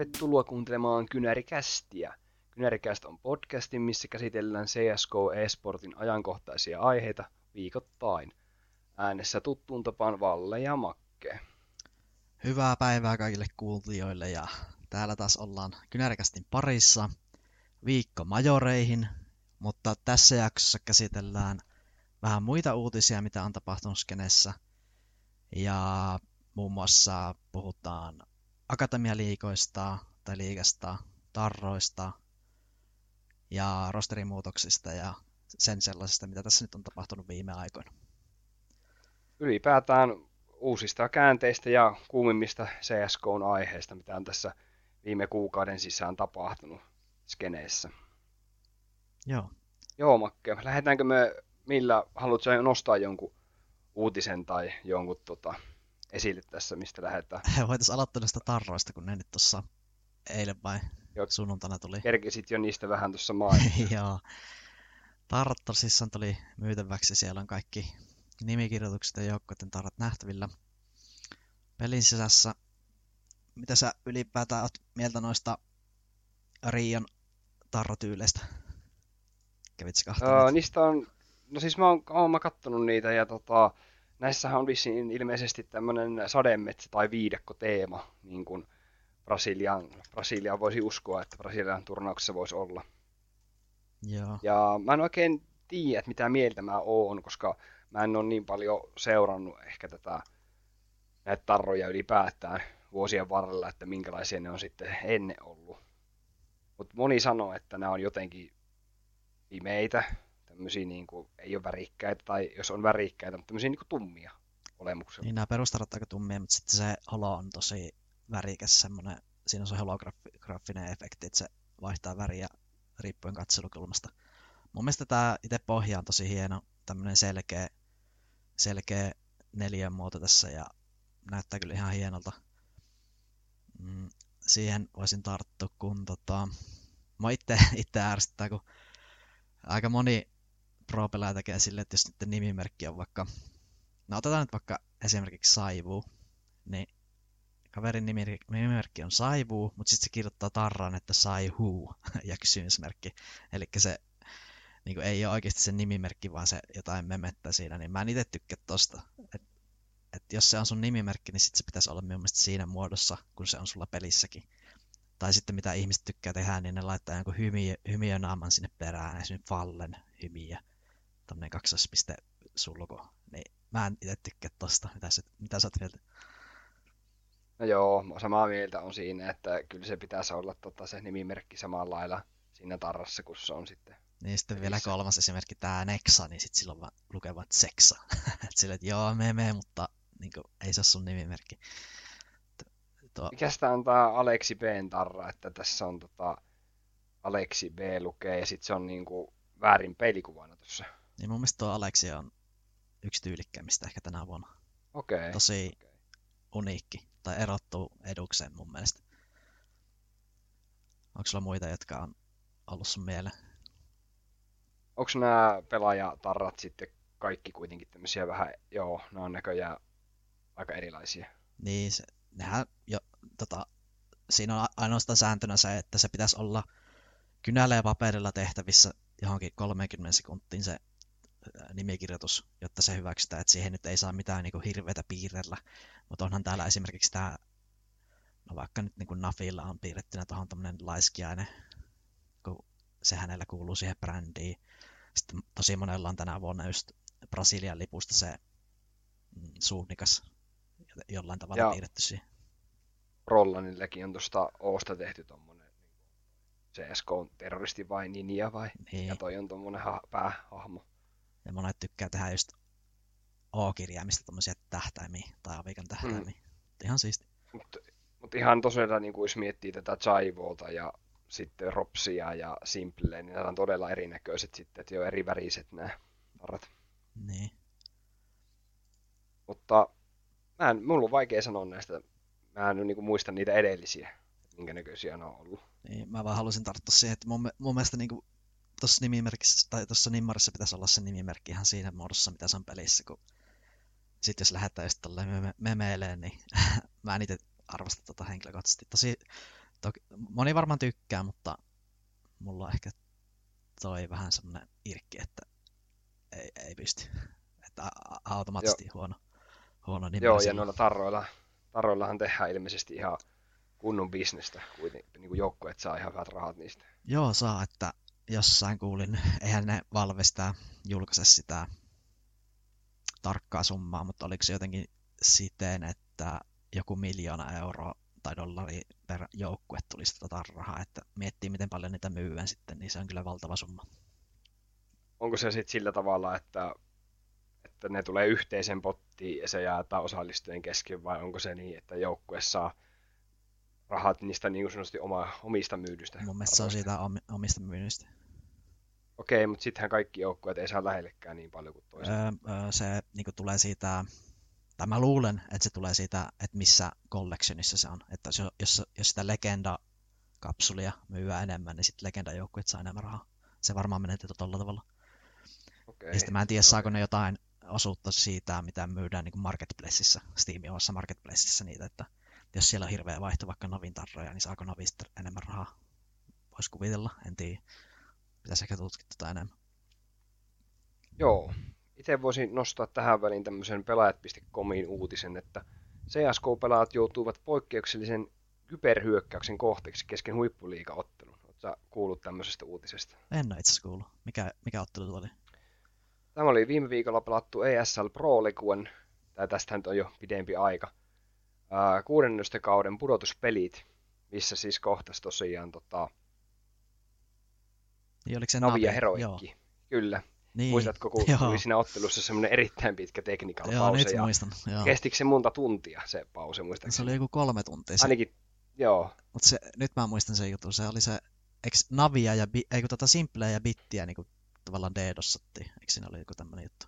Tervetuloa kuuntelemaan Kynärikästiä. Kynärikäst on podcasti, missä käsitellään CSGO eSportin ajankohtaisia aiheita viikoittain. Äänessä tuttuun tapaan Valle ja Makke. Hyvää päivää kaikille kuulijoille ja täällä taas ollaan Kynärikästin parissa viikko majoreihin, mutta tässä jaksossa käsitellään vähän muita uutisia, mitä on tapahtunut skenessä. Ja muun muassa puhutaan akatemialiikoista tai liigasta, tarroista ja rosterimuutoksista ja sen sellaisesta, mitä tässä nyt on tapahtunut viime aikoina. Ylipäätään uusista käänteistä ja kuumimmista CSGOn aiheista, mitä on tässä viime kuukauden sisään tapahtunut skeneessä. Joo. Joo, Makke. Lähdetäänkö me, millä haluatko nostaa jonkun uutisen tai jonkun tota, esille tässä, mistä lähdetään? Voitaisiin aloittaa näistä tarroista, kun ne nyt tuossa eilen vai Joo. sunnuntaina tuli. Kerkesit jo niistä vähän tuossa mainita. Joo. Tarrat tosissaan tuli myytäväksi. Siellä on kaikki nimikirjoitukset ja joukkoiden tarrat nähtävillä pelin sisässä. Mitä sä ylipäätään oot mieltä noista Riian tarrotyyleistä? Kävitsä kahta? Öö, niistä on, no siis mä oon, oon mä kattonut niitä ja tota, näissähän on vissiin ilmeisesti tämmöinen sademetsä tai viidekko teema, niin kuin Brasilian, Brasilia voisi uskoa, että Brasilian turnauksessa voisi olla. Joo. Ja mä en oikein tiedä, että mitä mieltä mä oon, koska mä en ole niin paljon seurannut ehkä tätä näitä tarroja ylipäätään vuosien varrella, että minkälaisia ne on sitten ennen ollut. Mutta moni sanoo, että nämä on jotenkin pimeitä, tämmöisiä niin kuin, ei ole värikkäitä, tai jos on värikkäitä, mutta tämmöisiä niin kuin tummia olemuksia. Niin nämä perustarot aika tummia, mutta sitten se holo on tosi värikäs semmoinen, siinä on se holograafinen efekti, että se vaihtaa väriä riippuen katselukulmasta. Mun mielestä tämä itse pohja on tosi hieno, tämmöinen selkeä, selkeä neljän muoto tässä ja näyttää kyllä ihan hienolta. Mm, siihen voisin tarttua, kun tota, mä itse, itse ärsyttää, kun aika moni pro tekee silleen, että jos nyt nimimerkki on vaikka, no otetaan nyt vaikka esimerkiksi Saivu, niin kaverin nimimerkki on Saivu, mutta sitten se kirjoittaa tarraan, että Saihu ja kysymysmerkki. Eli se niin kuin ei ole oikeasti se nimimerkki, vaan se jotain memettä siinä, niin mä en itse tykkää tosta. Et, et jos se on sun nimimerkki, niin sit se pitäisi olla mielestäni siinä muodossa, kun se on sulla pelissäkin. Tai sitten mitä ihmiset tykkää tehdä, niin ne laittaa jonkun hymiö, hymiönaaman sinne perään, esimerkiksi Fallen hymiö, tämmönen kaksospiste sulku. Niin mä en itse tykkää tosta. Mitä, sä, mitä sä oot mieltä? No joo, samaa mieltä on siinä, että kyllä se pitäisi olla tota, se nimimerkki samalla lailla siinä tarrassa, kun se on sitten. Niin sitten vielä kolmas esimerkki, tämä Nexa, niin sitten silloin vaan lukevat Sexa. että sille, että joo, me me, mutta niin kuin, ei se ole sun nimimerkki. Tuo... Mikäs tää on tää Aleksi B tarra, että tässä on tota Aleksi B lukee ja sitten se on niinku väärin peilikuvana tuossa. Niin mun mielestä tuo Aleksi on yksi tyylikkäimmistä ehkä tänä vuonna. Okei. Okay. Tosi okay. uniikki tai erottuu edukseen mun mielestä. Onko sulla muita, jotka on ollut sun mieleen? Onko nämä pelaajatarrat sitten kaikki kuitenkin tämmöisiä vähän, joo, nämä on näköjään aika erilaisia. Niin, se, nehän jo, tota, siinä on ainoastaan sääntönä se, että se pitäisi olla kynällä ja paperilla tehtävissä johonkin 30 sekuntiin se nimikirjoitus, jotta se hyväksytään, että siihen nyt ei saa mitään niin kuin hirveätä piirrellä. Mutta onhan täällä esimerkiksi tämä, no vaikka nyt niin kuin Nafilla on piirrettynä tuohon tämmöinen laiskiainen, kun se hänellä kuuluu siihen brändiin. Sitten tosi monella on tänä vuonna just Brasilian lipusta se mm, suunnikas jollain tavalla ja piirretty siihen. Rollanillekin on tuosta Oosta tehty tuommoinen CSK on terroristi vai Ninja vai? Niin. Ja toi on tuommoinen ha- päähahmo. Ja monet tykkää tehdä just O-kirjaimista tuommoisia tähtäimiä tai avikan tähtäimiä. Mm. Ihan siisti. Mutta mut ihan tosiaan, niin kuin jos miettii tätä Chaivoota ja sitten Ropsia ja Simple, niin nämä on todella erinäköiset sitten, että jo eri väriset nämä varat. Niin. Mutta mä en, mulla on vaikea sanoa näistä, mä en niin muista niitä edellisiä, minkä näköisiä ne on ollut. Niin, mä vaan halusin tarttua siihen, että mun, mun mielestä niin tuossa nimimerkissä, tai tuossa nimmarissa pitäisi olla se nimimerkki ihan siinä muodossa, mitä se on pelissä, kun sitten jos lähdetään just tolleen me- memeileen, niin mä en itse arvosta tota henkilökohtaisesti. Tosi Toki, moni varmaan tykkää, mutta mulla on ehkä toi vähän semmonen irkki, että ei, ei pysty. Että automaattisesti Joo. huono, huono nimi. Joo, ja noilla tarroilla, tarroillahan tehdään ilmeisesti ihan kunnon bisnestä, kuitenkin niin joukkueet saa ihan hyvät rahat niistä. Joo, saa, että jossain kuulin, eihän ne Valvesta julkaise sitä tarkkaa summaa, mutta oliko se jotenkin siten, että joku miljoona euroa tai dollari per joukkue tulisi tätä rahaa, että miettii miten paljon niitä myyvän sitten, niin se on kyllä valtava summa. Onko se sitten sillä tavalla, että, että ne tulee yhteisen pottiin ja se jaetaan osallistujien kesken, vai onko se niin, että joukkue saa rahat niistä niin sanotusti oma, omista myydystä? Mun mielestä se on siitä omista myydystä. Okei, mutta sittenhän kaikki joukkueet ei saa lähellekään niin paljon kuin toiset. Öö, se niin kuin tulee siitä, tai mä luulen, että se tulee siitä, että missä collectionissa se on. Että jos, jos sitä legenda-kapsulia myyä enemmän, niin sitten legenda-joukkueet saa enemmän rahaa. Se varmaan menee tuolla tavalla. Okay. Ja sitten mä en tiedä, saako ne jotain osuutta siitä, mitä myydään niin marketplaceissa, Steamin omassa marketplaceissa niitä, että jos siellä on hirveä vaihto vaikka Navin tarroja, niin saako Navista enemmän rahaa? Voisi kuvitella, en tiedä. Pitäisi ehkä tutkia tätä enemmän. Joo. Itse voisin nostaa tähän väliin tämmöisen pelaajat.comin uutisen, että CSK-pelaajat joutuivat poikkeuksellisen kyberhyökkäyksen kohteeksi kesken huippuliigaottelun. Oletko kuullut tämmöisestä uutisesta? En ole itse kuullut. Mikä, mikä ottelu tuo oli? Tämä oli viime viikolla pelattu ESL Pro League, tai tästä on jo pidempi aika. Kuudennesta kauden pudotuspelit, missä siis kohtas tosiaan tota, niin oliko se Navi ja Heroikki. Joo. Kyllä. Niin. Muistatko, kun joo. oli siinä ottelussa semmoinen erittäin pitkä tekniikalla joo, pause? Nyt ja muistan. Joo. Kestikö se monta tuntia se pause, muistaakseni? Se oli joku kolme tuntia. Se... Ainakin, joo. Mutta se, nyt mä muistan sen jutun. Se oli se, eikö Navia ja, eikö tota Simpleä ja Bittiä niin kuin, tavallaan DDoSattiin? Eikö siinä oli joku tämmöinen juttu?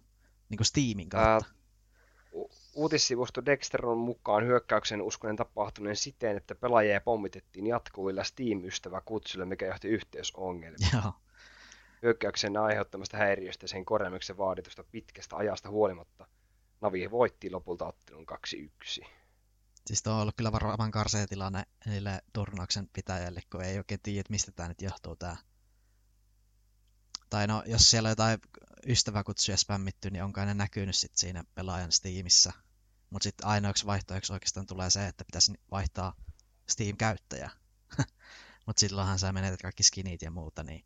Niin kuin Steamin kautta. Ää, uutissivusto Dexteron mukaan hyökkäyksen uskonen tapahtuneen siten, että pelaajia pommitettiin jatkuvilla Steam-ystävä kutsuilla, mikä johti yhteysongelmiin. Joo. Hyökkäyksen aiheuttamasta häiriöstä sen korjaamuksen vaaditusta pitkästä ajasta huolimatta Navi voitti lopulta ottelun 2-1. Siis tuo on ollut kyllä varmaan karsea tilanne niille turnauksen pitäjälle, kun ei oikein tiedä, mistä tämä nyt johtuu tämä. Tai no, jos siellä on jotain ystäväkutsuja spämmitty, niin onko ne näkynyt sit siinä pelaajan Steamissa. Mutta sitten ainoaksi vaihtoehdoksi oikeastaan tulee se, että pitäisi vaihtaa Steam-käyttäjä. Mutta silloinhan sä menetät kaikki skinit ja muuta, niin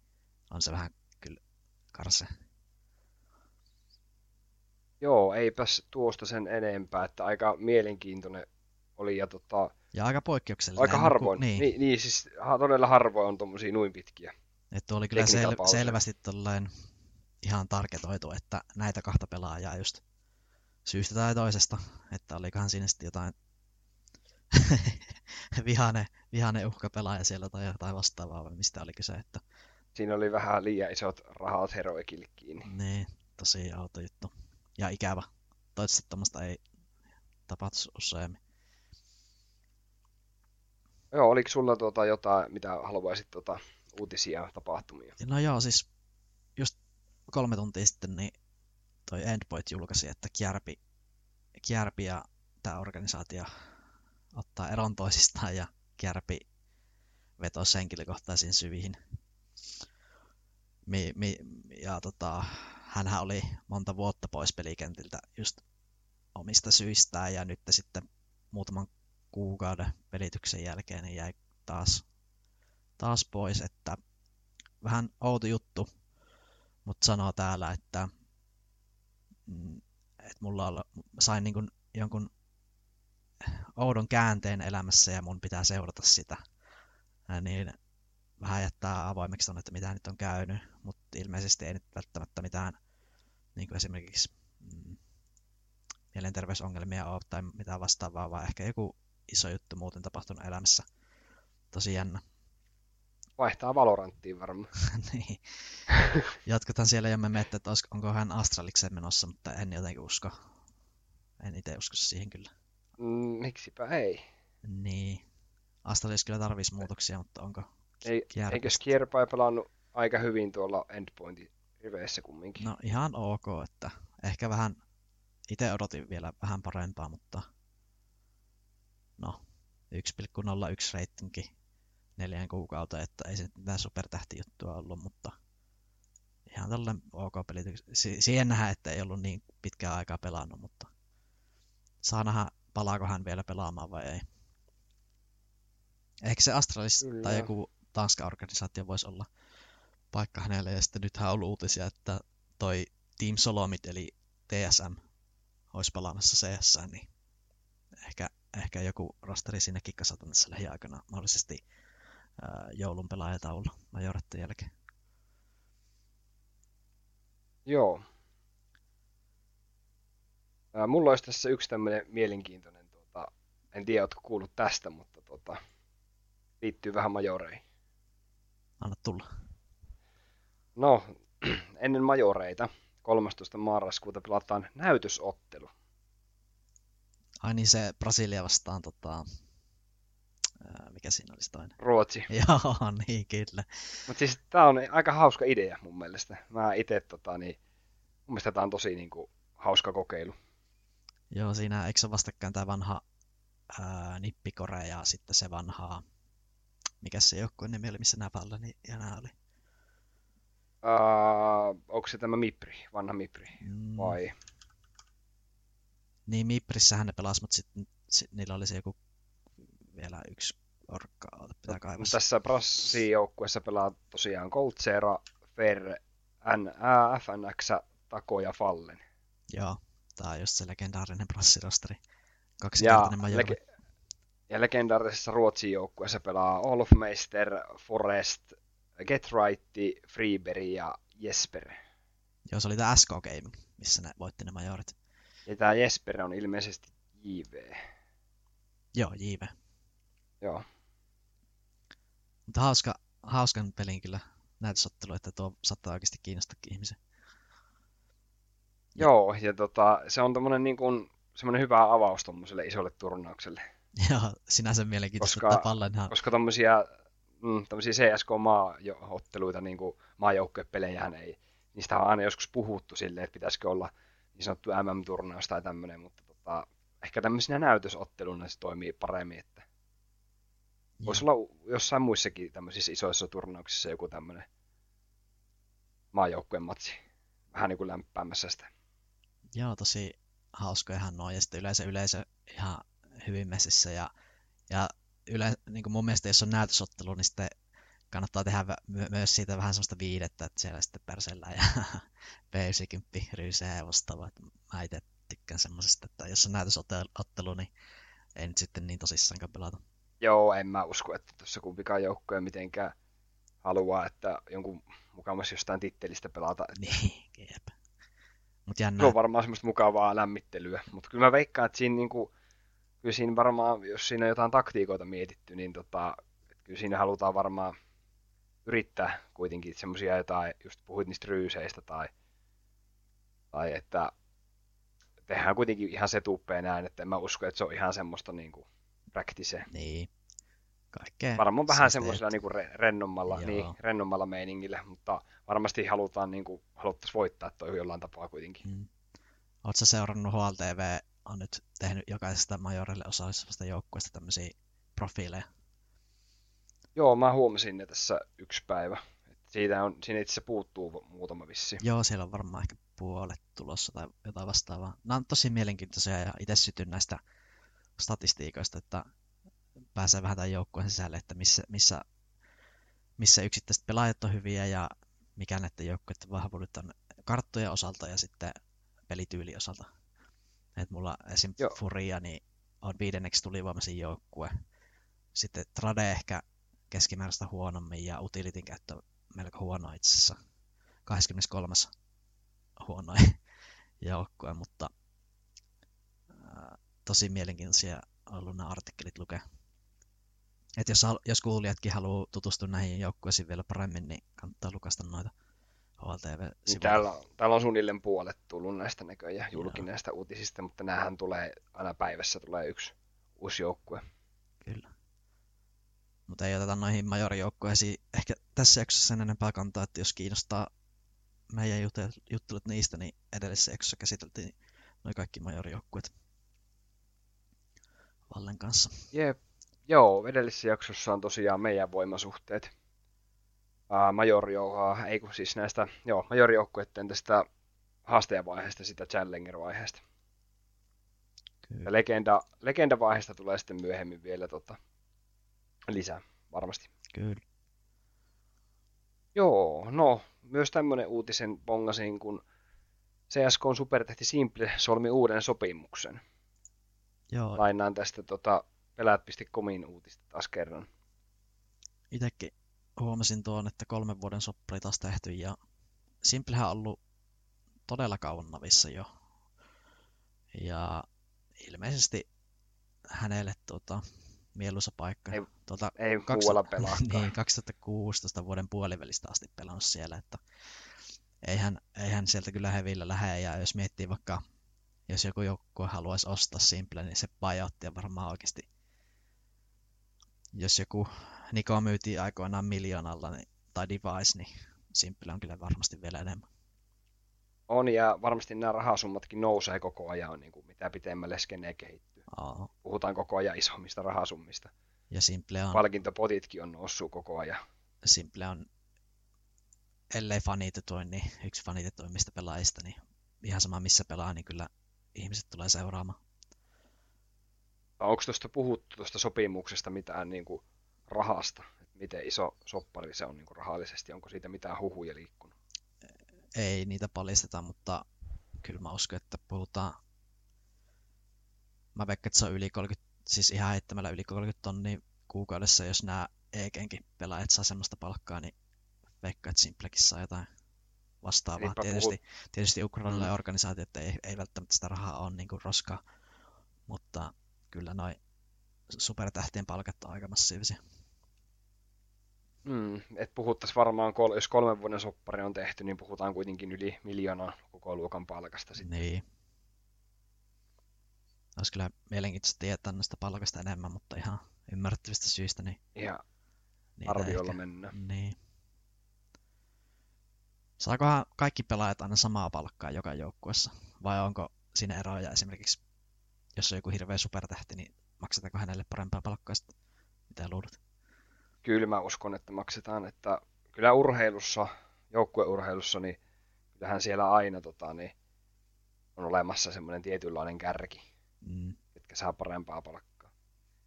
on se vähän kyllä karse. Joo, eipäs tuosta sen enempää, että aika mielenkiintoinen oli ja tota... Ja aika poikkeuksellinen. Aika harvoin, niin. Niin, niin siis todella harvoin on tuommoisia noin pitkiä. Että oli kyllä sel- selvästi tolleen ihan tarketoitu, että näitä kahta pelaajaa just syystä tai toisesta, että olikohan siinä sitten jotain vihane, vihane uhkapelaaja siellä tai jotain vastaavaa, vai mistä oli kyse, että Siinä oli vähän liian isot rahat heroikille kiinni. Niin, tosi auto juttu. Ja ikävä. Toivottavasti tämmöistä ei tapahtu useammin. Joo, oliko sulla tuota jotain, mitä haluaisit tuota, uutisia tapahtumia? No joo, siis just kolme tuntia sitten niin toi Endpoint julkaisi, että Kjärpi, Kjärpi ja tämä organisaatio ottaa eron toisistaan ja Kjärpi vetosi henkilökohtaisiin syviin. Mi, mi, ja tota, hänhän oli monta vuotta pois pelikentiltä just omista syistään ja nyt sitten muutaman kuukauden pelityksen jälkeen niin jäi taas, taas pois, että vähän outo juttu, mutta sanoo täällä, että, että mulla on, sain niin kuin jonkun oudon käänteen elämässä ja mun pitää seurata sitä. Ja niin vähän jättää avoimeksi on, että mitä nyt on käynyt, mutta ilmeisesti ei nyt välttämättä mitään niin kuin esimerkiksi mm, mielenterveysongelmia ole tai mitään vastaavaa, vaan ehkä joku iso juttu muuten tapahtunut elämässä. Tosi jännä. Vaihtaa Valoranttiin varmaan. niin. Jotkuthan siellä jo me miettii, että onko hän Astralikseen menossa, mutta en jotenkin usko. En itse usko siihen kyllä. Mm, miksipä ei. Niin. Astralis kyllä tarvitsisi muutoksia, mutta onko ei, eikö Skierpai pelannut aika hyvin tuolla Endpointin riveissä kumminkin? No ihan ok, että ehkä vähän, itse odotin vielä vähän parempaa, mutta no, 1,01 ratingi neljän kuukauteen, että ei se mitään supertähtijuttua ollut, mutta ihan tällainen ok peli. Si- siihen nähdään, että ei ollut niin pitkää aikaa pelannut, mutta saa nähdä, palaako hän vielä pelaamaan vai ei. Ehkä se Astralis Kyllä. tai joku Tanska-organisaatio voisi olla paikka hänelle. Ja sitten nythän on ollut uutisia, että toi Team Solomit eli TSM olisi palaamassa CS, niin ehkä, ehkä joku rosteri sinnekin kasataan tässä lähiaikana mahdollisesti ää, joulun pelaajataululla majoretten jälkeen. Joo. Ää, mulla olisi tässä yksi tämmöinen mielenkiintoinen, tuota, en tiedä, ootko kuullut tästä, mutta tuota, liittyy vähän majoreihin. Anna tulla. No, ennen majoreita 13. marraskuuta pelataan näytösottelu. Ai niin se Brasilia vastaan tota... Mikä siinä olisi toinen? Ruotsi. Joo, niin kyllä. Mutta siis tää on aika hauska idea mun mielestä. Mä itse tota, niin, mun mielestä tää on tosi niin kuin, hauska kokeilu. Joo, siinä eikö se vastakkain tämä vanha ää, Nippikore ja sitten se vanha, mikä se joukkueen nimi oli, missä nämä Pallani ja nämä oli? Uh, onko se tämä Mipri, vanha Mipri, Mm, vai? Niin, Miprissähän ne pelasi, mutta sitten sit, niillä oli se joku vielä yksi orkka, pitää Mut kaivaa. Tässä Brassin joukkueessa pelaa tosiaan Coltsera, Fer, NA, FNX, Tako ja Fallen. Joo, tää on just se legendaarinen brassirosteri. Ja, Kaksikertainen majori. lege- ja legendaarisessa Ruotsin joukkueessa pelaa Olofmeister, Forest, Get Right, Freeberg ja Jesper. Joo, se oli tää SK Gaming, missä ne voitti ne majorit. Ja tämä Jesper on ilmeisesti JV. Joo, JV. Joo. Mutta hauska, hauskan pelin kyllä näytösottelu, että tuo saattaa oikeasti kiinnostakin ihmisiä. Joo, ja tota, se on tommonen niin kuin, semmoinen hyvä avaus tommoselle isolle turnaukselle. Joo, sinänsä mielenkiintoista, Koska- että Pallenhan... Koska tommosia, mm, tommosia CSK-maaotteluita, niin kuin maajoukkuepelejähän ei, niistä on aina joskus puhuttu silleen, että pitäisikö olla niin sanottu MM-turnaus tai tämmöinen, mutta tota, ehkä tämmöisinä näytösotteluna se toimii paremmin, että voisi olla jossain muissakin tämmöisissä isoissa turnauksissa joku tämmöinen maajoukkueen matsi, vähän niin kuin lämpäämässä sitä. Joo, tosi hauskojahan nuo, ja sitten yleensä yleisö ihan hyvin messissä, ja, ja yle, niin kuin mun mielestä jos on näytösottelu, niin sitten kannattaa tehdä my- myös siitä vähän semmoista viidettä, että siellä sitten persellään ja P90 ryysää ja vastaavaa. Mä itse tykkään semmoisesta, että jos on näytösottelu, niin ei nyt sitten niin tosissaankaan pelata. Joo, en mä usko, että tuossa kumpikaan joukkue mitenkään haluaa, että jonkun mukamassa jostain tittelistä pelata. Niin, jep. Mut jännä, Se on varmaan semmoista mukavaa lämmittelyä, mutta kyllä mä veikkaan, että siinä, niinku, kyllä siinä varmaan, jos siinä on jotain taktiikoita mietitty, niin tota, kyllä siinä halutaan varmaan yrittää kuitenkin semmoisia jotain, just puhuit niistä ryyseistä tai, tai että tehdään kuitenkin ihan se tuppeen näin, että en mä usko, että se on ihan semmoista niinku practice. niin, kaikkea Varmaan vähän semmoisella re- rennommalla, Joo. niin, rennommalla meiningillä, mutta varmasti halutaan niinku, haluttaisiin voittaa toi jollain tapaa kuitenkin. Mm. Oletko seurannut HLTV on nyt tehnyt jokaisesta majorille osallisuvasta joukkueesta tämmöisiä profiileja? Joo, mä huomasin ne tässä yksi päivä. Et siitä on, siinä itse puuttuu muutama vissi. Joo, siellä on varmaan ehkä puolet tulossa tai jotain vastaavaa. Nämä on tosi mielenkiintoisia ja itse sytyn näistä statistiikoista, että pääsee vähän tämän joukkueen sisälle, että missä, missä, missä yksittäiset pelaajat on hyviä ja mikä näiden joukkueiden vahvuudet on karttojen osalta ja sitten pelityyli osalta. Et mulla esim. Joo. Furia niin on viidenneksi tulivoimaisin joukkue. Sitten Trade ehkä keskimääräistä huonommin ja Utilitin käyttö melko huono itse asiassa. 23. huonoin joukkue, mutta tosi mielenkiintoisia ollut nämä artikkelit lukea. Et jos, jos kuulijatkin haluaa tutustua näihin joukkueisiin vielä paremmin, niin kannattaa lukasta noita Niin HLTV-sivuja. täällä, on- täällä on suunnilleen puolet tullut näistä näköjään julki näistä uutisista, mutta näähän tulee aina päivässä tulee yksi uusi joukkue. Kyllä. Mutta ei oteta noihin majorijoukkueisiin ehkä tässä jaksossa sen enempää kantaa, että jos kiinnostaa meidän juttelut niistä, niin edellisessä jaksossa käsiteltiin noin kaikki majorijoukkueet Vallen kanssa. Jep. Joo, edellisessä jaksossa on tosiaan meidän voimasuhteet. Uh, majorjouhaa, ei kun siis näistä, joo, majorjoukkueiden tästä haastajavaiheesta, sitä Challenger-vaiheesta. Kyllä. Ja legenda, legendavaiheesta tulee sitten myöhemmin vielä tota, lisää, varmasti. Kyllä. Joo, no, myös tämmöinen uutisen bongasin, kun CSK on supertähti Simple solmi uuden sopimuksen. Joo, Lainaan tästä tota, pelaat.comin uutista taas kerran. itsekin huomasin tuon, että kolmen vuoden soppari taas tehty ja Simplehän on ollut todella kauan navissa jo. Ja ilmeisesti hänelle tuota, mieluisa paikka. Ei- tuota, Ei Kaksi- muualla pelaa. niin, 2016 vuoden puolivälistä asti pelannut siellä, että eihän, eihän sieltä kyllä hevillä lähde, ja jos miettii vaikka, jos joku joukkue haluaisi ostaa Simple, niin se buyoutti on varmaan oikeasti, jos joku Niko myytiin aikoinaan miljoonalla, niin, tai Device, niin Simple on kyllä varmasti vielä enemmän. On ja varmasti nämä rahasummatkin nousee koko ajan, niin kuin mitä pitemmälle skene kehittyy. Aa, Puhutaan koko ajan isommista rahasummista. ja Simple on, Palkintopotitkin on noussut koko ajan. Simple on, ellei fanitetuin, niin yksi fanitetuimmista pelaajista, niin ihan sama missä pelaa, niin kyllä ihmiset tulee seuraamaan. Onko tuosta puhuttu tuosta sopimuksesta mitään niin kuin rahasta? Et miten iso soppari se on niin kuin rahallisesti? Onko siitä mitään huhuja liikkunut? Ei niitä paljasteta, mutta kyllä mä uskon, että puhutaan... Mä veikkaan, että se on yli 30, siis ihan heittämällä yli 30 tonnia kuukaudessa, jos nämä EGenkin pelaajat saa semmoista palkkaa, niin veikkaan, että Simplekin saa jotain vastaavaa. Niinpä Tietysti, tietysti Ukrainalle Mm. organisaatiot ei, ei välttämättä sitä rahaa ole niin kuin roskaa, mutta kyllä noin supertähtien palkat on aika massiivisia. Mm, et puhuttaisiin varmaan, kol- jos kolmen vuoden soppari on tehty, niin puhutaan kuitenkin yli miljoonan koko luokan palkasta sitten. Niin. Olisi kyllä mielenkiintoista tietää näistä palkasta enemmän, mutta ihan ymmärrettävistä syistä, niin Ihan niitä arviolla ehkä... mennään. Niin. Saakohan kaikki pelaajat aina samaa palkkaa joka joukkuessa? Vai onko siinä eroja esimerkiksi, jos on joku hirveä supertähti, niin maksetaanko hänelle parempaa palkkaa sitten? Mitä luulet? Kyllä mä uskon, että maksetaan, että kyllä urheilussa, joukkueurheilussa, niin kyllähän siellä aina tota, niin, on olemassa semmoinen tietynlainen kärki, Mm, ketkä saa parempaa palkkaa.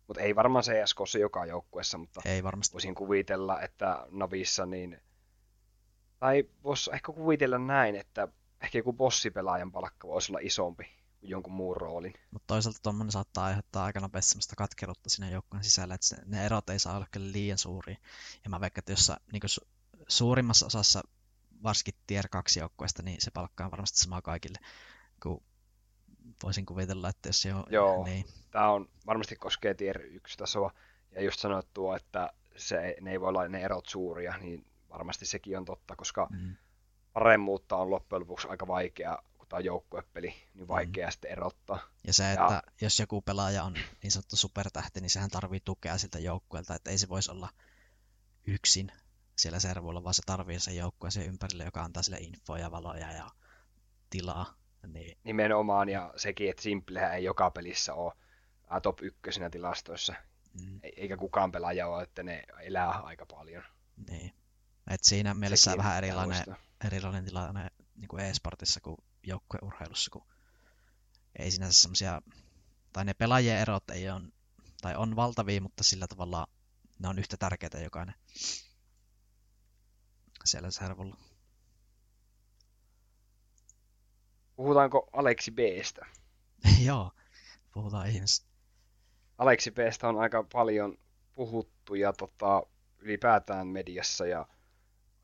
Mutta ei varmaan CSKssa joka joukkueessa, mutta ei varmasti. voisin kuvitella, että Navissa niin, tai voisi ehkä kuvitella näin, että ehkä joku bossipelaajan palkka voisi olla isompi kuin jonkun muun roolin. Mutta toisaalta tuommoinen saattaa aiheuttaa aika nopeasti semmoista katkeruutta siinä joukkueen sisällä, että ne erot ei saa olla kyllä liian suuria. Ja mä veikkaan, että jos niin su, suurimmassa osassa varsinkin tier 2 joukkueesta, niin se palkka on varmasti sama kaikille. Kun voisin kuvitella, että jos on... Joo. Niin, Tämä on varmasti koskee tier 1 tasoa, ja just sanottua, että se, ne ei voi olla ne erot suuria, niin varmasti sekin on totta, koska mm, paremmuutta on loppujen lopuksi aika vaikea, kun tämä on joukkuepeli, niin vaikea sitten erottaa. ja se, Ja- että jos joku pelaaja on niin sanottu supertähti, niin sehän tarvii tukea siltä joukkueelta, että ei se voisi olla yksin siellä servuilla, vaan se tarvii sen joukkueen sen ympärille, joka antaa sille infoja, valoja ja tilaa. Niin, Nimenomaan, ja sekin, että Simplehän ei joka pelissä ole top ykkösenä tilastoissa, mm, E- eikä kukaan pelaaja ole, että ne elää aika paljon. Niin. Et siinä mielessä Sekin vähän erilainen, erilainen tilanne niin kuin e-sportissa kuin joukkueurheilussa, kun ei sinänsä semmoisia, tai ne pelaajien erot ei on, tai on valtavia, mutta sillä tavalla ne on yhtä tärkeitä jokainen siellä servulla. Puhutaanko Aleksi Bstä? Joo, puhutaan ihmisistä. Aleksi Bstä on aika paljon puhuttu ja tota, ylipäätään mediassa ja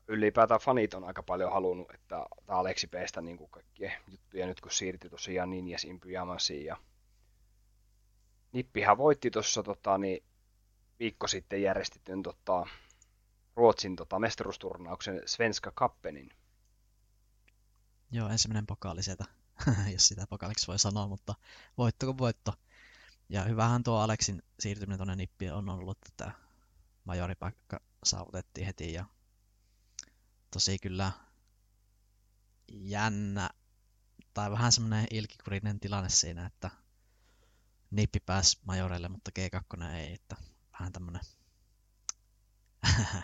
ylipäätään fanit on aika paljon halunnut, että tämä Aleksi Bstä niin kaikkien juttuja nyt kun siirtyi tosiaan Ninjasin Pyjamasiin ja Nippihän voitti tuossa tota, niin, viikko sitten järjestetyn tota, Ruotsin tota, mestaruusturnauksen Svenska Kappenin. Joo, ensimmäinen pokaali sieltä, jos sitä pokaaliksi voi sanoa, mutta voitto kuin voitto. Ja hyvähän tuo Aleksin siirtyminen tuonne Nippiin on ollut, että majoripaikka saavutettiin heti ja tosi kyllä jännä tai vähän semmoinen ilkikurinen tilanne siinä, että Nippi pääsi majoreille, mutta G2 ei, että vähän tämmönen,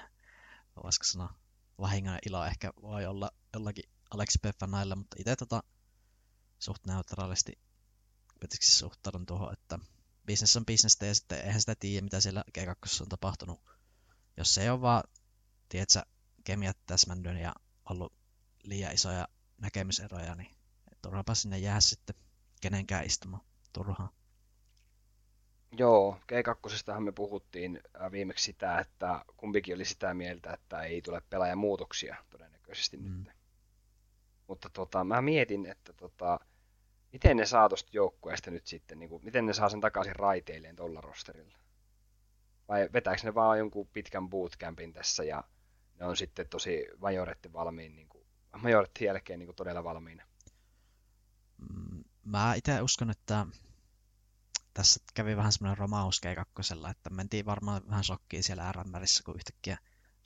voisiko sanoa, vahingon ilo ehkä voi olla jollakin Alex P-fanailla, mutta itse tota suht neutraalisti kuitenkin suhtaudun tuohon, että business on bisnestä ja sitten eihän sitä tiedä, mitä siellä G2 on tapahtunut. Jos se ei ole vaan, tiedätkö, kemiat täsmännyt ja ollut liian isoja näkemyseroja, niin turhapa sinne jää sitten kenenkään istumaan turhaan. Joo, G2 me puhuttiin äh, viimeksi sitä, että kumpikin oli sitä mieltä, että ei tule pelaajamuutoksia todennäköisesti mm. nyt. Mutta tota, mä mietin, että tota, miten ne saa tuosta joukkueesta nyt sitten, niin kuin, miten ne saa sen takaisin raiteilleen tuolla rosterilla? Vai vetääkö ne vaan jonkun pitkän bootcampin tässä ja ne on sitten tosi majoretti valmiin, niin kuin, majoretti jälkeen niin kuin todella valmiina? Mm, mä itse uskon, että tässä kävi vähän semmoinen romaus G2, että mentiin varmaan vähän shokkiin siellä RMRissä, kun yhtäkkiä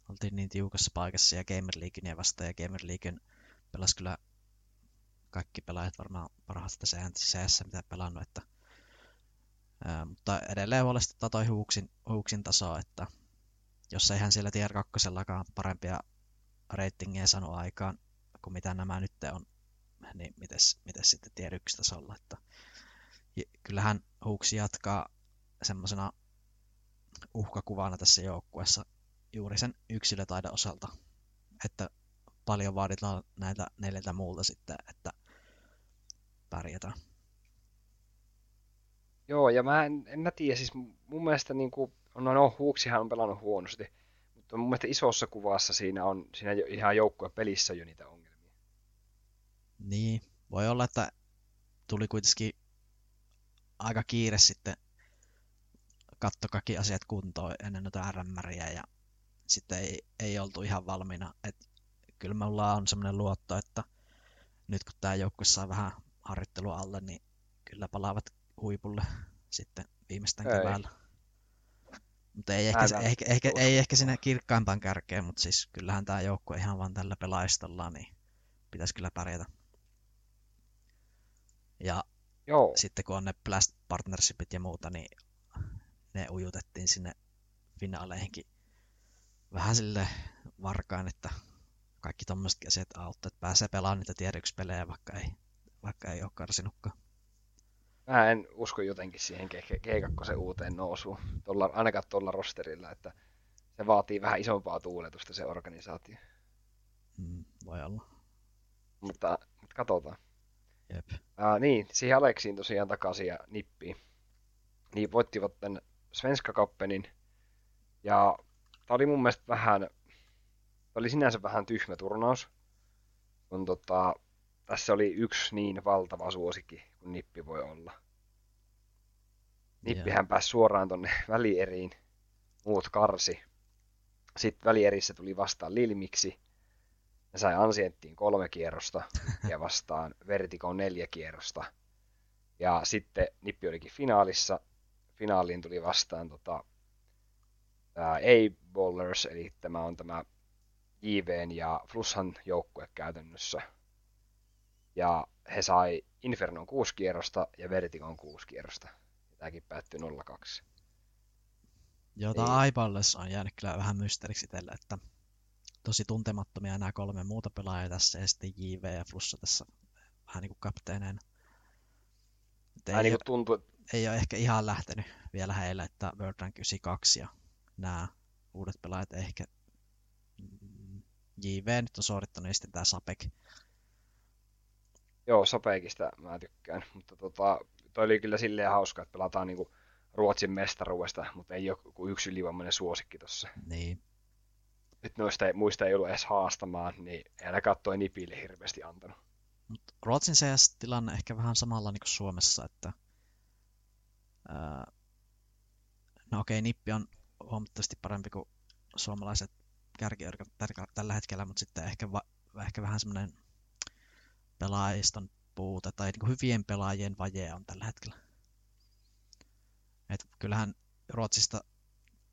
oltiin niin tiukassa paikassa ja Gamer Leaguea vastaan ja Gamer Leaguein pelasi kyllä kaikki pelaajat varmaan parhaasta CS, mitä pelannut, että ää, mutta edelleen huolestuttaa toi huuksin, huuksin taso, että jos ei hän siellä tier 2 parempia ratingeja saanut aikaan kuin mitä nämä nyt on, niin mites, mites sitten tier 1 tasolla, että kyllähän Huuksi jatkaa semmoisena uhkakuvana tässä joukkueessa juuri sen yksilötaidon osalta, että paljon vaaditaan näitä neljältä muulta sitten, että pärjätään. Joo, ja mä en, en mä tiedä, siis mun mielestä niin kuin, no, no Huuksihan on pelannut huonosti, mutta mun mielestä isossa kuvassa siinä on siinä ihan joukkue pelissä jo niitä ongelmia. Niin, voi olla, että tuli kuitenkin aika kiire sitten katto kaikki asiat kuntoon ennen noita RMRiä ja sitten ei, ei oltu ihan valmiina. Et kyllä me ollaan semmoinen luotto, että nyt kun tämä joukkue saa vähän harjoittelua alle, niin kyllä palaavat huipulle sitten viimeistään ei. keväällä. Mutta ei ehkä, ehkä, ehkä, ei ehkä sinne kirkkaimpaan kärkeen, mutta siis kyllähän tämä joukkue ihan vaan tällä pelaistolla, niin pitäisi kyllä pärjätä. Ja Joo. sitten kun on ne Blast Partnershipit ja muuta, niin ne ujutettiin sinne finaaleihinkin vähän sille varkaan, että kaikki tommoset asiat auttaa, että pääsee pelaamaan niitä tiedoksi pelejä, vaikka ei, vaikka ei ole karsinutkaan. Mä en usko jotenkin siihen G2 uuteen nousuun, tolla, ainakaan tuolla rosterilla, että se vaatii vähän isompaa tuuletusta se organisaatio. Mm, voi olla. Mutta, mutta katsotaan. Jep. Ää, niin, siihen Aleksiin tosiaan takaisin ja nippiin. Niin voittivat tämän Svenska Kappenin. Ja tämä oli mun mielestä vähän, tämä oli sinänsä vähän tyhmä turnaus. Kun tota, tässä oli yksi niin valtava suosikki kuin Nippi voi olla. Nippihän yeah. pääsi suoraan tonne välieriin, muut karsi. Sitten välierissä tuli vastaan Lilmiksi. Ne sai Ansienttiin kolme kierrosta ja vastaan Vertikon neljä kierrosta. Ja sitten Nippi olikin finaalissa. Finaaliin tuli vastaan tota, A-Bowlers, eli tämä on tämä JVn ja Flushan joukkue käytännössä. Ja he sai Infernon 6 kierrosta ja Vertikon 6 kierrosta. Tämäkin päättyi 0-2. Joo, tämä niin. on jäänyt kyllä vähän mysteeriksi itselle, että tosi tuntemattomia nämä kolme muuta pelaajaa tässä ja sitten JV ja Flussa tässä vähän niin kuin kapteeneina. Ei, niin tuntuu... ei ole ehkä ihan lähtenyt vielä heille, että World Rank 92 ja nämä uudet pelaajat ehkä JV nyt on suorittanut ja sitten tämä Sapek. Joo, Sapekista mä tykkään, mutta tota, toi oli kyllä silleen hauska, että pelataan niinku Ruotsin mestaruudesta, mutta ei ole kuin yksi ylivoimainen suosikki tuossa. Niin nyt noista ei, muista ei ollut edes haastamaan, niin ei ainakaan toi Nipille hirveästi antanut. Mut Ruotsin CS-tilanne ehkä vähän samalla niin kuin Suomessa, että ää, no okei, Nippi on huomattavasti parempi kuin suomalaiset kärkiorgat tällä hetkellä, mutta sitten ehkä, va, ehkä vähän semmoinen pelaajiston puute tai niin kuin hyvien pelaajien vaje on tällä hetkellä. Et kyllähän Ruotsista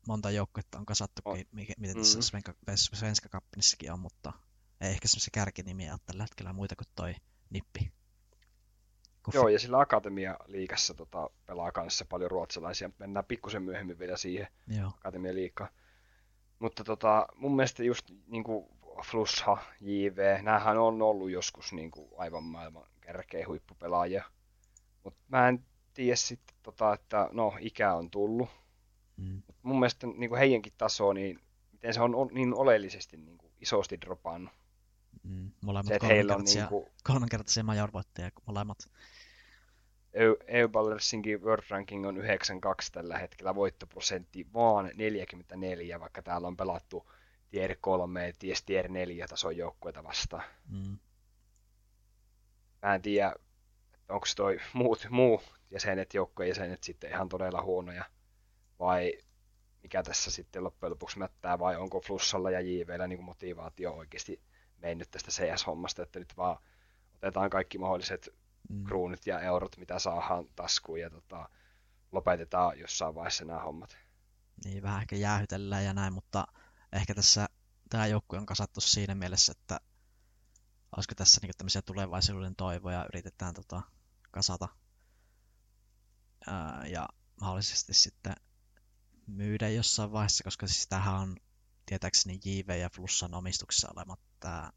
monta joukkuetta on kasattukin, oh. miten tässä mm. Svenska, Svenska on, mutta ei ehkä semmoisia kärkinimiä ole tällä hetkellä muita kuin toi Nippi. Kun Joo, ja sillä Akatemia-liigassa tota, pelaa kanssa paljon ruotsalaisia. Mennään pikkusen myöhemmin vielä siihen Joo. Akatemia-liigaan. Mutta tota, mun mielestä just niin kuin Flusha, JV, näähän on ollut joskus niin kuin aivan maailman kärkeä huippupelaajia. Mutta mä en tiedä sitten, tota, että no ikä on tullut. Mm. Mut mun mielestä niin kuin heidänkin taso, niin miten se on niin oleellisesti niin kuin isosti dropannut. Mm. Molemmat Se, heillä on niin kuin, kolmenkertaisia major-voittajia, molemmat. EU-Ballersinkin World Ranking on 92 tällä hetkellä, voittoprosentti vaan 44, vaikka täällä on pelattu tier 3 ja ties tier 4 tason joukkueita vastaan. Mm. Mä en tiedä, onko toi muut, muu jäsenet, joukkueen jäsenet sitten ihan todella huonoja, vai mikä tässä sitten loppujen lopuksi mättää, vai onko Flussalla ja JVllä niin motivaatio oikeasti mennyt tästä CS-hommasta, että nyt vaan otetaan kaikki mahdolliset Mm. kruunut ja eurot, mitä saadaan taskuun ja tota, lopetetaan jossain vaiheessa nämä hommat. Niin, vähän ehkä jäähytellään ja näin, mutta ehkä tässä tämä joukkue on kasattu siinä mielessä, että olisiko tässä niinku tämmöisiä tulevaisuuden toivoja yritetään tota, kasata Ää, ja mahdollisesti sitten myydä jossain vaiheessa, koska siis tämähän on tietääkseni JV ja Flussan omistuksessa olemat tämä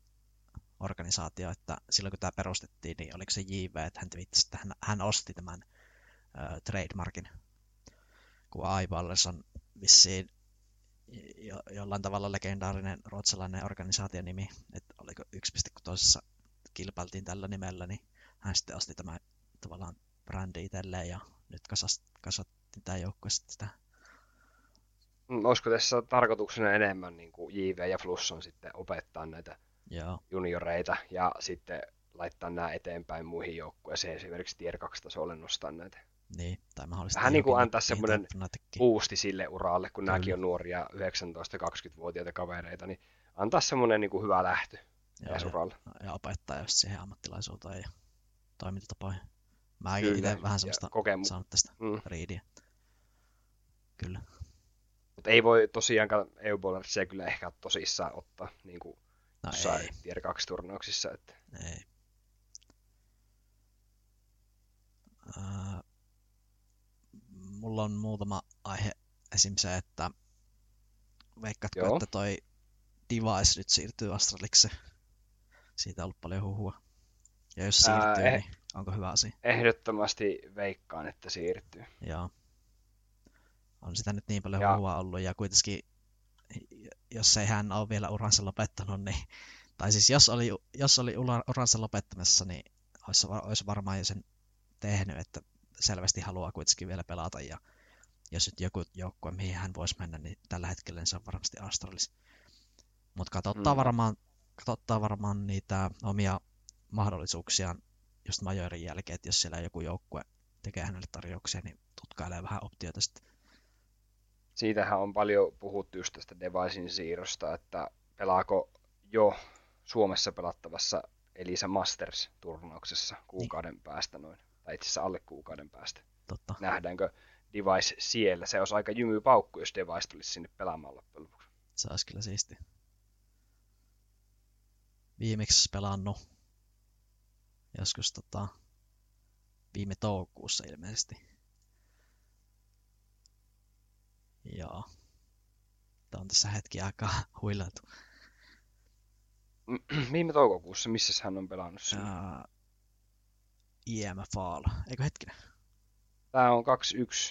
organisaatio, että silloin kun tämä perustettiin, niin oliko se JV, että hän, viittasi, että hän, hän osti tämän ö, trademarkin, kun iBallers on vissiin jo, jollain tavalla legendaarinen ruotsalainen organisaation nimi, että oliko yksi piste, kun toisessa kilpailtiin tällä nimellä, niin hän sitten osti tämän tavallaan brändi itselleen ja nyt kasas, kasattiin tämä joukkue sitten sitä. Mm, Olisiko tässä tarkoituksena enemmän niin kuin JV ja Flusson sitten opettaa näitä Joo, junioreita ja sitten laittaa nämä eteenpäin muihin joukkueisiin, esimerkiksi tier 2 tasolle nostaa näitä. Niin, tai mahdollisesti Vähän niin kuin antaa semmoinen. Boosti sille uralle, kun nämäkin on nuoria 19-20-vuotiaita kavereita, niin antaa semmoinen niin kuin hyvä lähtö ja, uralle. ja opettaa just siihen ammattilaisuuteen ja toimintatapoihin. Mäkin Kyllä, itse vähän semmoista kokemu- saanut tästä Mm. riidiä. Kyllä. Mutta ei voi tosiaankaan eu se kyllä ehkä tosissaan ottaa niin kuin No jossain ei, tier 2 turnauksissa. Että ei. Ää, mulla on muutama aihe. Esim. se, että veikkaatko, Joo. että toi Device nyt siirtyy Astraliksi? Siitä on ollut paljon huhua. Ja jos Ää, siirtyy, eh- niin onko hyvä asia? ehdottomasti veikkaan, että siirtyy. Joo. On sitä nyt niin paljon Ja- huhua ollut ja kuitenkin, jos ei hän ole vielä uransa lopettanut, niin, tai siis jos oli, jos oli ura- uransa lopettamassa, niin olisi, olisi varmaan jo sen tehnyt, että selvästi haluaa kuitenkin vielä pelata ja jos nyt joku joukkue, mihin hän voisi mennä, niin tällä hetkellä niin se on varmasti Astralis. Mutta katsottaa, Mm. varmaan, katsottaa varmaan niitä omia mahdollisuuksiaan just majorin jälkeen, että jos siellä joku joukkue tekee hänelle tarjouksia, niin tutkailee vähän optioita sitten. Siitähän on paljon puhuttu just tästä Devicein siirrosta, että pelaako jo Suomessa pelattavassa Elisa Masters-turnauksessa kuukauden päästä noin, tai itse asiassa alle kuukauden päästä. Totta. Nähdäänkö Device siellä? Se olisi aika jymy paukku, jos Device tulisi sinne pelaamaan loppujen lopuksi. Se olisi kyllä siisti. Viimeksi pelannut joskus tota, viime toukokuussa ilmeisesti. Joo. Tämä on tässä hetki aikaa huilailtu. Viime toukokuussa, missä hän on pelannut sen? IM Fall. Eikö hetkinen? Tämä on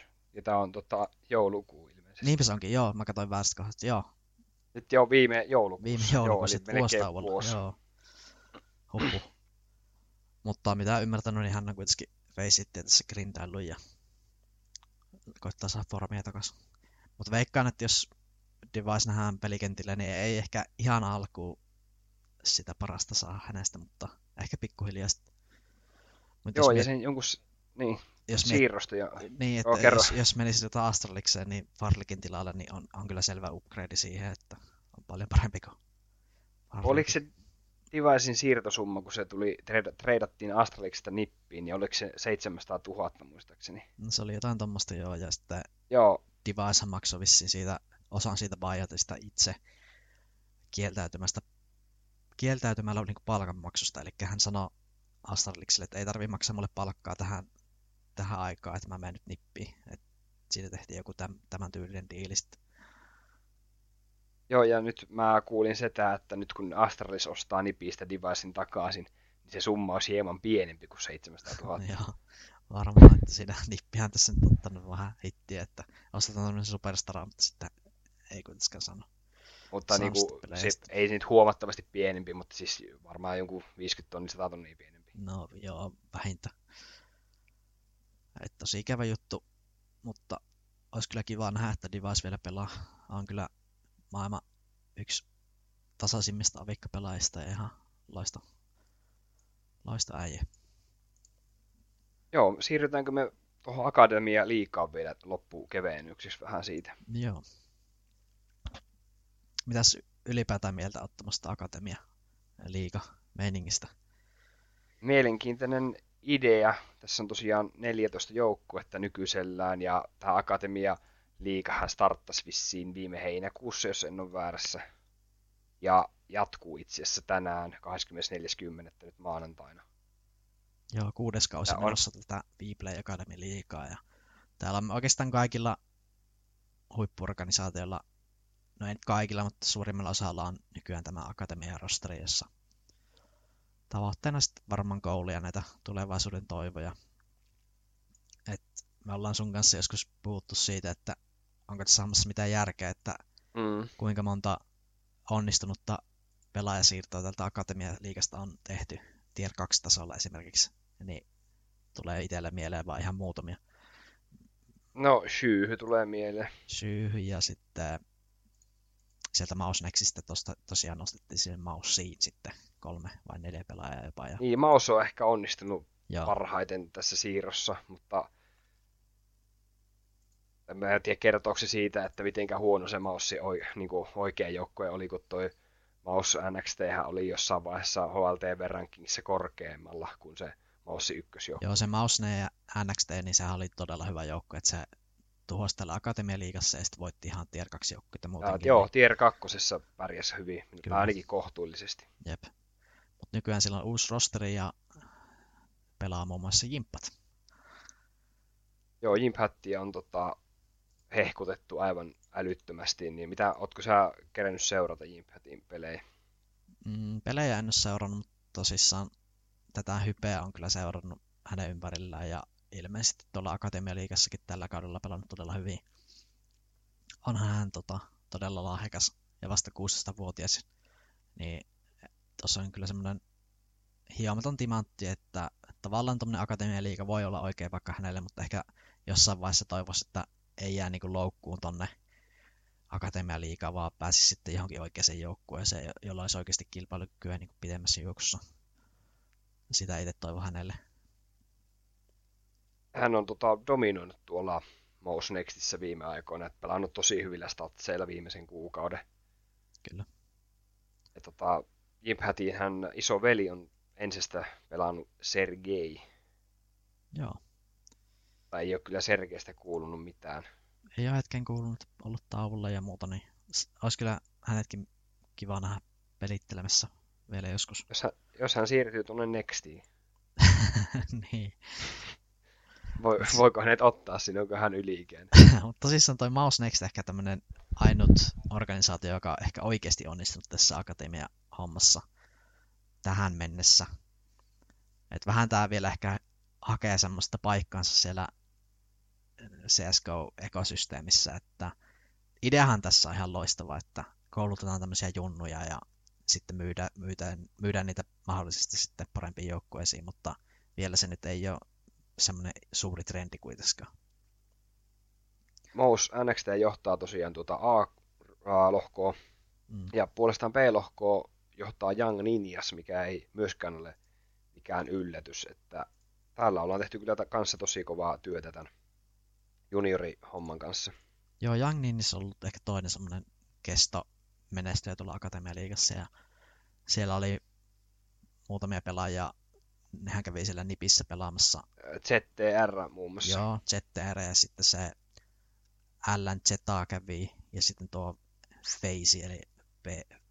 2-1 ja tämä on tota, joulukuu ilmeisesti. Niinpä se onkin, joo. Mä katsoin väärästä kohdasta. Joo, Nyt jo viime joulukuussa. viime Joo, joulukuussa sitten vuostauolla. vuosi. Joo. Huppu. Mutta mitä ymmärtänyt, niin hän on kuitenkin Faceitia tässä grindaillut ja koittaa saada formia takaisin. Mutta veikkaan, että jos Device nähdään pelikentillä, niin ei ehkä ihan alkuun sitä parasta saa hänestä, mutta ehkä pikkuhiljaa sitten. Mut Joo, jos, ja sen jonkun, niin, jos, siirrosta ja niin, että Joo, jos, jos menisi tota Astralikseen, niin Farlikin tilalle, niin on, on kyllä selvä upgrade siihen, että on paljon parempi kuin Farlik. Oliko se Devicein siirtosumma, kun se tuli, treidattiin Astralixista nippiin, niin oliko se 700 000 muistaakseni? No, se oli jotain tuommoista joo, ja sitten Joo, Device maksoi vissiin siitä, osan siitä buyoutista itse kieltäytymästä, kieltäytymällä niin palkanmaksusta, eli hän sanoi Astralikselle, että ei tarvi maksaa mulle palkkaa tähän, tähän aikaan, että mä menen nyt nippiin. Et siitä tehtiin joku täm, tämän tyylinen diili. Joo, ja nyt mä kuulin sitä, että nyt kun Astralis ostaa nipistä devicein takaisin, niin se summa olisi hieman pienempi kuin 700 000. Joo, varmaan, että siinä nippihän tässä nyt ottanut vähän hittiä, että ostetaan tämmöinen superstara, mutta sitten ei kuitenkaan sano. Mutta niin kuin, se, ei nyt huomattavasti pienempi, mutta siis varmaan jonkun 50 tonnia 100 tonnia pienempi. No joo, vähintä. Et tosi ikävä juttu, mutta olisi kyllä kiva nähdä, että Device vielä pelaa. On kyllä maailman yksi tasaisimmista avikkapelaajista ja ihan loista, loista äijä. Joo, siirrytäänkö me tuohon Akademia liikaa vielä loppuun kevennyksissä vähän siitä? Joo. Mitäs ylipäätään mieltä ottamasta Akatemia liiga meiningistä? Mielenkiintoinen idea. Tässä on tosiaan 14 joukkuetta nykyisellään ja tämä Akatemia liikahan starttasi vissiin viime heinäkuussa, jos en ole väärässä. Ja jatkuu itse asiassa tänään 24.10. nyt maanantaina. Joo, kuudes kausi on... menossa tätä Viplay Academy liikaa. Ja täällä on oikeastaan kaikilla huippuorganisaatioilla, no ei kaikilla, mutta suurimmalla osalla on nykyään tämä Akatemia rosteri, jossa tavoitteena sitten varmaan koulia näitä tulevaisuuden toivoja. Et me ollaan sun kanssa joskus puhuttu siitä, että onko tässä saamassa mitään järkeä, että mm. kuinka monta onnistunutta pelaajasiirtoa tältä Akatemia-liikasta on tehty tier 2 tasolla esimerkiksi, niin tulee itselle mieleen vaan ihan muutamia. No, Syyhy tulee mieleen. Syyhy ja sitten sieltä Mausnexista tosta, tosiaan nostettiin siihen Mausiin sitten kolme vai neljä pelaajaa jopa. Ja... Niin, Maus on ehkä onnistunut Joo. parhaiten tässä siirrossa, mutta en mä tiedä kertooko se siitä, että mitenkä huono se Maussi niin oikea joukkue oli, kun toi Maus NXT oli jossain vaiheessa HLTV-rankingissa korkeammalla kuin se Maussi ykkösjoukkue. Joo, se Mausne ja NXT, niin sehän oli todella hyvä joukkue, että se tuhosi tällä Akatemialiigassa ja sitten voitti ihan Tier 2 joukkueita muutenkin. joo, Tier 2 pärjäsi hyvin, Kyllä. ainakin kohtuullisesti. Jep. Mutta nykyään sillä on uusi rosteri ja pelaa muun muassa Jimpat. Joo, Jimpattia on tota, hehkutettu aivan älyttömästi, niin mitä, ootko sä kerennyt seurata Jimpatin pelejä? Mm, pelejä en ole seurannut, mutta tosissaan tätä hypeä on kyllä seurannut hänen ympärillään ja ilmeisesti tuolla Akatemialiikassakin tällä kaudella pelannut todella hyvin. Onhan hän tota, todella lahjakas ja vasta 16-vuotias, niin tuossa on kyllä semmoinen hiomaton timantti, että tavallaan tuommoinen akatemialiiga voi olla oikea vaikka hänelle, mutta ehkä jossain vaiheessa toivoisi, että ei jää niin loukkuun tonne akatemialiigaan, vaan pääsisi sitten johonkin oikeaan joukkueeseen, jolla olisi oikeasti kilpailukykyä niin kuin pidemmässä juoksussa. Sitä itse toivon hänelle. Hän on tota, dominoinut tuolla Mouse Nextissä viime aikoina, että pelannut tosi hyvillä statseilla viimeisen kuukauden. Kyllä. Ja tota, Jim Hattin hän iso veli on ensistä pelannut Sergei. Joo. Tai ei ole kyllä Sergeistä kuulunut mitään. Ei ole hetken kuulunut, ollut tauolla ja muuta, niin olisi kyllä hänetkin kiva nähdä pelittelemässä vielä joskus. Jos hän, jos hän siirtyy tuonne Nextiin. niin. Voi, voiko hänet ottaa sinne, onko hän yliikäinen? Mutta tosissaan toi Mouse Next ehkä tämmöinen ainut organisaatio, joka on ehkä oikeasti onnistunut tässä akatemia-hommassa tähän mennessä. Et vähän tää vielä ehkä hakee semmoista paikkaansa siellä CSGO-ekosysteemissä, että ideahan tässä on ihan loistava, että koulutetaan tämmöisiä junnuja ja sitten myydään, myydään, myydään niitä mahdollisesti sitten parempiin joukkueisiin, mutta vielä se nyt ei ole semmoinen suuri trendi kuitenkaan. Mous NXT johtaa tosiaan tuota A-lohkoa, mm. ja puolestaan B-lohkoa johtaa Young Ninjas, mikä ei myöskään ole mikään yllätys, että täällä ollaan tehty kyllä kanssa tosi kovaa työtä tämän juniorihomman kanssa. Joo, Young Ninjas on ollut ehkä toinen semmoinen kesto menestyjä tuolla Akatemialiigassa, ja siellä oli muutamia pelaajia nehän kävi siellä Nipissä pelaamassa. ZTR muun muassa. Joo, ZTR ja sitten se Ln Zeta kävi ja sitten tuo Face eli P,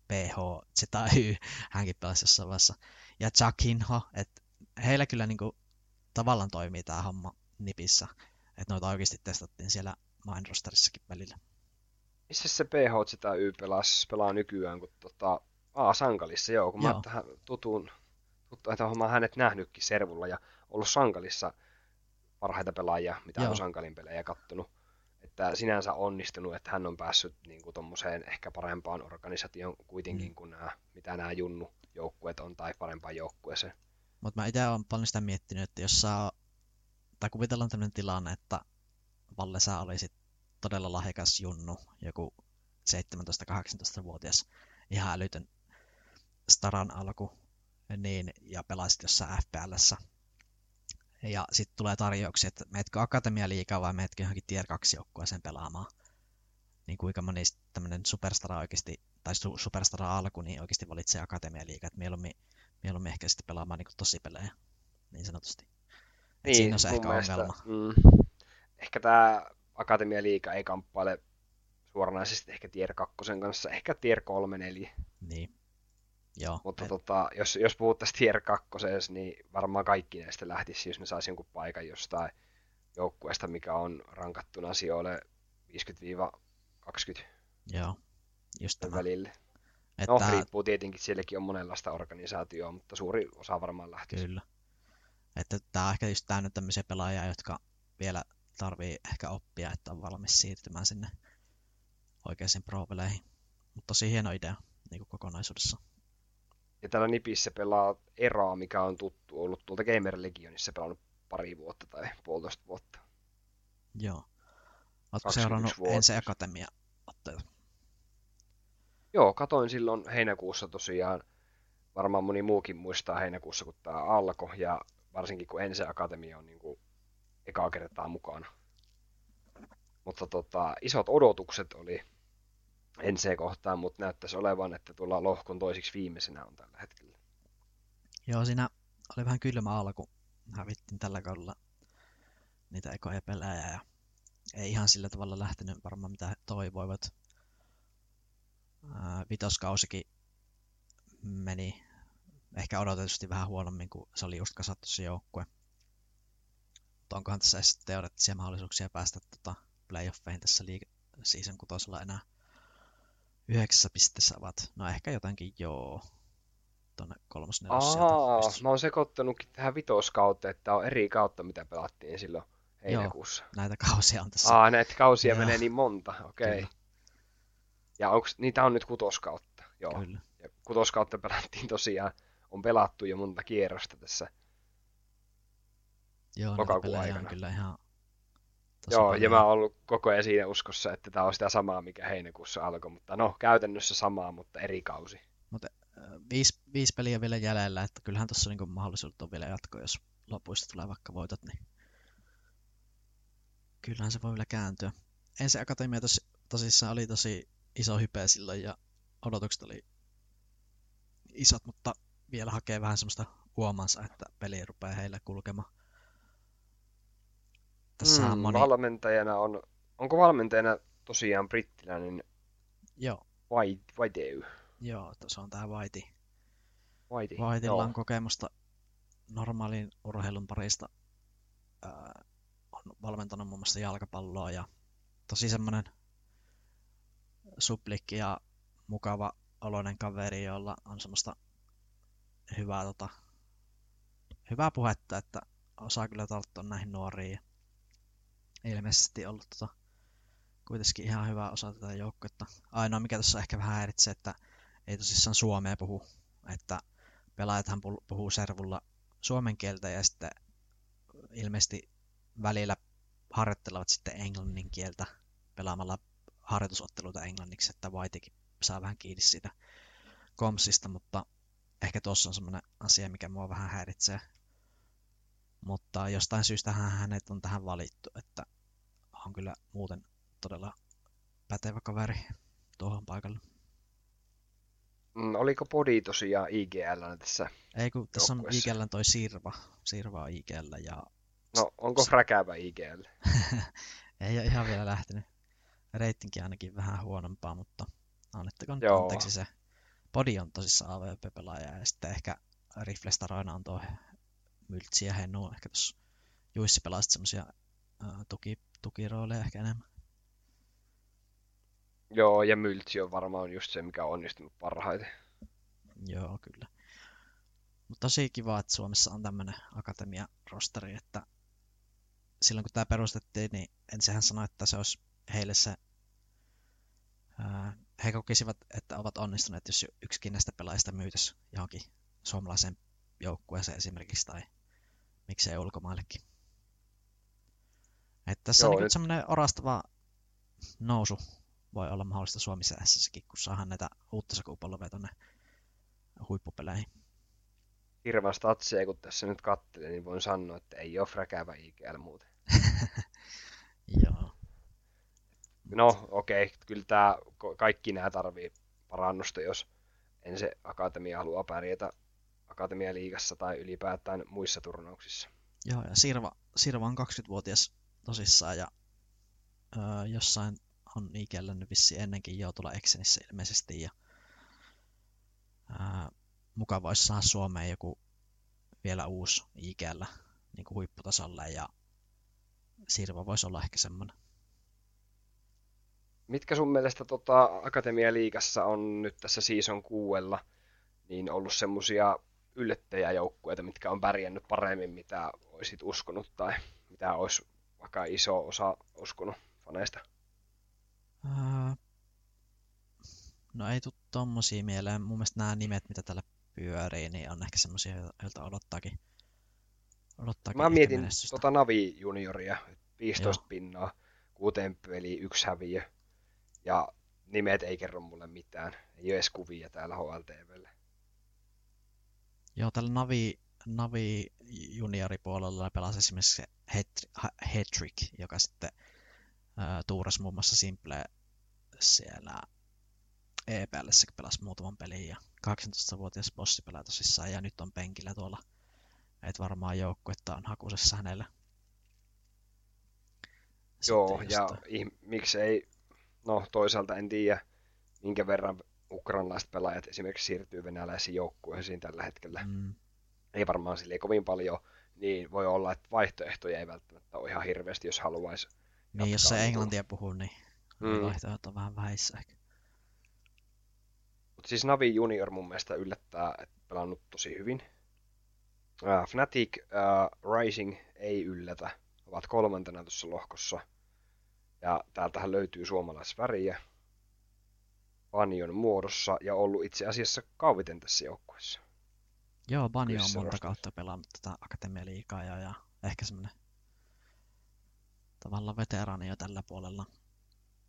PH ZY, hänkin pelasi jossain vaiheessa. Ja Jakinho, että heillä kyllä niinku tavallaan toimii tämä homma nipissä. Että noita oikeasti testattiin siellä main rosterissakin välillä. Missä se PHZY pelas, pelaa nykyään, kun tota, Aa, Sankalissa, joo, kun joo. mä tähän tutun, tuttu, että mä hänet nähnytkin Servulla ja ollut Sankalissa parhaita pelaajia, mitä joo. on Sankalin pelejä kattonut. Että sinänsä onnistunut, että hän on päässyt niin kuin tommoseen ehkä parempaan organisaation kuitenkin mm. kuin nämä, mitä nämä junnu joukkueet on, tai parempaan joukkueeseen. Mutta mä itse olen paljon sitä miettinyt, että jos saa, tai kuvitellaan tämmöinen tilanne, että Valle sä olisit todella lahjakas junnu, joku 17-18-vuotias, ihan älytön staran alku, niin, ja pelasit jossain FPLssä. Ja sitten tulee tarjouksia, että meetkö Akatemia liikaa vai meetkö johonkin Tier 2 joukkueeseen pelaamaan. Niin kuinka moni tämmöinen superstara oikeasti, tai su- superstara alku, niin oikeasti valitsee Akatemia liikaa, että mieluummin, mieluummin ehkä sitten pelaamaan niin tosi pelejä, niin sanotusti. niin, siinä on se ehkä mielestä, ongelma. Mm, ehkä tämä Akatemia liiga ei kamppaile suoranaisesti ehkä tier 2 kanssa, ehkä tier 3, 4. Niin. Joo. Mutta et... tota, jos, jos puhuttaisiin tier 2, niin varmaan kaikki näistä lähtisi, jos ne saisi jonkun paikan jostain joukkueesta, mikä on rankattuna sijoille 50-20 Joo, just tämä. välille. Että... No, riippuu tietenkin, sielläkin on monenlaista organisaatioa, mutta suuri osa varmaan lähtisi. Kyllä. Että tämä on ehkä just täynnä tämmöisiä pelaajia, jotka vielä tarvii ehkä oppia, että on valmis siirtymään sinne oikeisiin pro-peleihin. Mutta tosi hieno idea niin kuin kokonaisuudessa. Ja täällä Nipissä pelaa Eraa, mikä on tuttu ollut tuolta Gamer Legionissa pelannut pari vuotta tai puolitoista vuotta. Joo. Oletko seurannut Ensi Akatemia otteita? Joo, katoin silloin heinäkuussa tosiaan. Varmaan moni muukin muistaa heinäkuussa, kun tämä alkoi. Ja varsinkin kun Ensi Akatemia on niin kuin ekaa kertaa mukana. Mutta tota, isot odotukset oli NC-kohtaan, mutta näyttäisi olevan, että tuolla lohkon toisiksi viimeisenä on tällä hetkellä. Joo, siinä oli vähän kylmä alku. Hävittiin tällä kaudella niitä ekoja pelejä ja ei ihan sillä tavalla lähtenyt varmaan mitä he toivoivat. vitoskausikin meni ehkä odotetusti vähän huonommin, kun se oli just kasattu se joukkue. Mutta onkohan tässä edes teoreettisia mahdollisuuksia päästä tota playoffeihin tässä liiga season kutosella enää yhdeksässä pisteessä ovat. No ehkä jotenkin joo. Tuonne kolmos Aa, mä oon sekoittanutkin tähän vitoskauteen, että on eri kautta, mitä pelattiin silloin heinäkuussa. Joo, näitä kausia on tässä. Aa, näitä kausia joo. menee niin monta, okei. Okay. Ja onks, niitä on nyt kutoskautta, joo. Kyllä. Ja kutoskautta pelattiin tosiaan, on pelattu jo monta kierrosta tässä Joo, lokakuun aikana. On kyllä ihan Joo, paljon. ja mä oon ollut koko ajan siinä uskossa, että tämä on sitä samaa, mikä heinäkuussa alkoi, mutta no, käytännössä samaa, mutta eri kausi. Mutta äh, viisi, viisi peliä vielä jäljellä, että kyllähän tuossa niinku mahdollisuudet on vielä jatkoa, jos lopuista tulee vaikka voitot, niin kyllähän se voi vielä kääntyä. Ensi akatemia tos, tosissaan oli tosi iso hype silloin ja odotukset oli isot, mutta vielä hakee vähän semmoista huomansa, että peli rupeaa heille kulkemaan. Tässä mm, moni... Valmentajana on, onko valmentajana tosiaan brittiläinen Joo. Vaiteu? Joo, se on tää Vaiti. Vaiti, Vaitilla on kokemusta normaalin urheilun parista. Äh, on valmentanut muun muassa jalkapalloa ja tosi semmonen suplikki ja mukava oloinen kaveri, jolla on semmoista hyvää, tota, hyvää puhetta, että osaa kyllä tarttua näihin nuoriin ilmeisesti ollut tota, kuitenkin ihan hyvä osa tätä joukkuetta. Ainoa mikä tuossa ehkä vähän häiritsee, että ei tosissaan suomea puhu, että pelaajathan puhuu servulla suomen kieltä ja sitten ilmeisesti välillä harjoittelevat sitten englannin kieltä pelaamalla harjoitusotteluita englanniksi, että Whitekin saa vähän kiinni siitä komsista, mutta ehkä tuossa on semmoinen asia, mikä mua vähän häiritsee. Mutta jostain syystä hänet on tähän valittu, että on kyllä muuten todella pätevä kaveri tuohon paikalle. Mm, oliko Podi tosiaan IGL tässä Ei kun tässä on IGL toi Sirva. Sirva on IGL ja... No, onko Fräkäävä IGL? Ei ole ihan vielä lähtenyt. Reitinkin ainakin vähän huonompaa, mutta annettakoon Joo. anteeksi se. Podi on tosissaan AVP-pelaaja ja sitten ehkä Riflestaroina on tuo Myltsi ja Hennu ehkä tuossa Juissi pelasit semmosia tuki, tukirooleja ehkä enemmän. Joo, ja Myltsi on varmaan just se, mikä on onnistunut parhaiten. Joo, kyllä. Mutta tosi kiva, että Suomessa on tämmöinen akatemia-rosteri, että silloin kun tämä perustettiin, niin ensinhän sanoi, että se olisi heille se, ää, he kokisivat, että ovat onnistuneet, jos yksikin näistä pelaajista myytäisi johonkin suomalaiseen joukkueeseen esimerkiksi, tai miksei ulkomaillekin. Että tässä Joo, on niin nyt... semmoinen orastava nousu voi olla mahdollista Suomi kun saadaan näitä uutta sukupolvea tuonne huippupeleihin. Hirveän statsia, kun tässä nyt katselin, niin voin sanoa, että ei ole fräkäävä IGL muuten. Joo. No, okei, okay. kyllä tämä, kaikki nämä tarvii parannusta, jos en se akatemia haluaa pärjätä akatemialiigassa tai ylipäätään muissa turnauksissa. Joo, ja Sirva, Sirva on 20-vuotias tosissaan ja öö, jossain on Ikellä nyt vissi ennenkin jo tuolla Exenissä ilmeisesti ja öö, mukava olisi saada Suomeen joku vielä uusi Ikellä niin kuin huipputasolle ja Sirva voisi olla ehkä semmoinen. Mitkä sun mielestä tota, Akatemia-liigassa on nyt tässä season kuuella niin ollut semmosia yllättäjäjoukkueita, mitkä on pärjännyt paremmin, mitä olisit uskonut tai mitä olisi vaikka iso osa uskonut faneista? Uh, no ei tule tommosia mieleen. Mun mielestä nämä nimet, mitä täällä pyörii, niin on ehkä semmosia, joilta odottaakin, odottaakin Mä mietin menestystä. tota Navi junioria, 15 Joo. pinnaa, kuuteen peli, yksi häviö. Ja nimet ei kerro mulle mitään. Ei ole edes kuvia täällä HLTVlle. Joo, tällä Navi, Navi junioripuolella pelasi esimerkiksi Hetrick, joka sitten ää, tuurasi muun muassa Simple siellä EPL pelasi muutaman pelin ja 18-vuotias bossi pelaa tosissaan ja nyt on penkillä tuolla. Et varmaan joukkuetta on hakusessa hänellä. Joo, ja jostain. miksei, no toisaalta en tiedä, minkä verran ukrainalaiset pelaajat esimerkiksi siirtyy venäläisiin joukkueisiin tällä hetkellä. Mm. Ei varmaan sille kovin paljon, niin voi olla, että vaihtoehtoja ei välttämättä ole ihan hirveästi, jos haluaisi. Niin, jos se englantia puhuu, niin mm. vaihtoehdot on vähän vähissä ehkä. Mutta siis Navi Junior mun mielestä yllättää, että pelannut tosi hyvin. Uh, Fnatic uh, Rising ei yllätä. Ovat kolmantena tuossa lohkossa. Ja täältähän löytyy suomalaisväriä. Banjon muodossa ja ollut itse asiassa kauviten tässä joukkueessa. Joo, Banjo on monta kautta pelannut tätä Akatemia-liikaa ja, ja ehkä semmoinen tavallaan veteraani jo tällä puolella.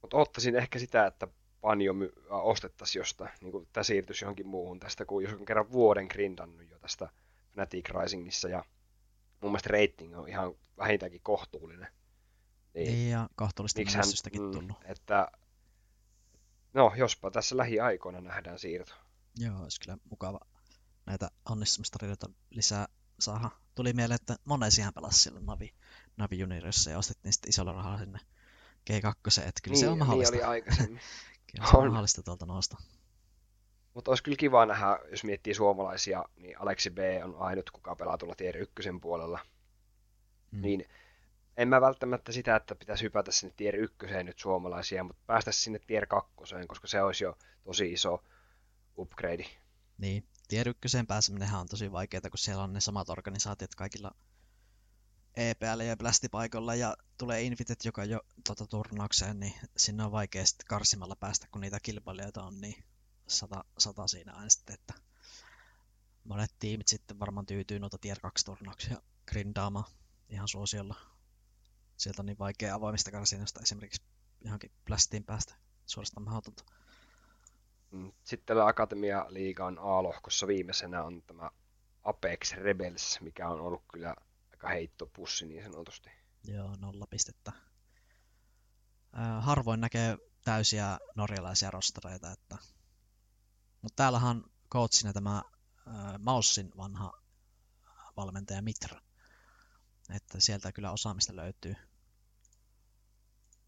Mutta ottaisin ehkä sitä, että Banjo my- ostettaisiin jostain, niin kuin tämä siirtyisi johonkin muuhun tästä, kun jos on kerran vuoden grindannut jo tästä Fnatic Risingissa ja mun mielestä rating on ihan vähintäänkin kohtuullinen. Niin, niin ja kohtuullista menestystäkin mm, tullut. Että No, jospa tässä lähiaikoina nähdään siirto. Joo, olisi kyllä mukava näitä onnistumistarinoita lisää saada. Tuli mieleen, että monesihan pelasi silloin Navi, Navi Juniorissa ja ostettiin sitten isolla rahalla sinne G2, että kyllä niin, se on mahdollista. Niin oli aikaisemmin. kyllä se on, on mahdollista tuolta nousta. Mutta olisi kyllä kiva nähdä, jos miettii suomalaisia, niin Aleksi B on ainut, kuka pelaa tuolla Tier 1 puolella. Mm. Niin en mä välttämättä sitä, että pitäisi hypätä sinne tier ykköseen nyt suomalaisia, mutta päästä sinne tier kakkoseen, koska se olisi jo tosi iso upgrade. Niin, tier ykköseen pääseminenhän on tosi vaikeaa, kun siellä on ne samat organisaatiot kaikilla EPL ja Blastipaikoilla ja tulee invitet joka jo tuota, turnaukseen, niin sinne on vaikea sitten karsimalla päästä, kun niitä kilpailijoita on niin sata, sata siinä aina sitten, että monet tiimit sitten varmaan tyytyy noita tier 2 turnauksia grindaamaan ihan suosiolla sieltä on niin vaikea avoimista karsinasta esimerkiksi johonkin plastiin päästä suorastaan mahdotonta. Mm, sitten tällä Akatemia Liigan A-lohkossa viimeisenä on tämä Apex Rebels, mikä on ollut kyllä aika heittopussi niin sanotusti. Joo, nolla pistettä. harvoin näkee täysiä norjalaisia rostereita, että... mutta täällähän coachina tämä Maussin vanha valmentaja Mitra. Että sieltä kyllä osaamista löytyy.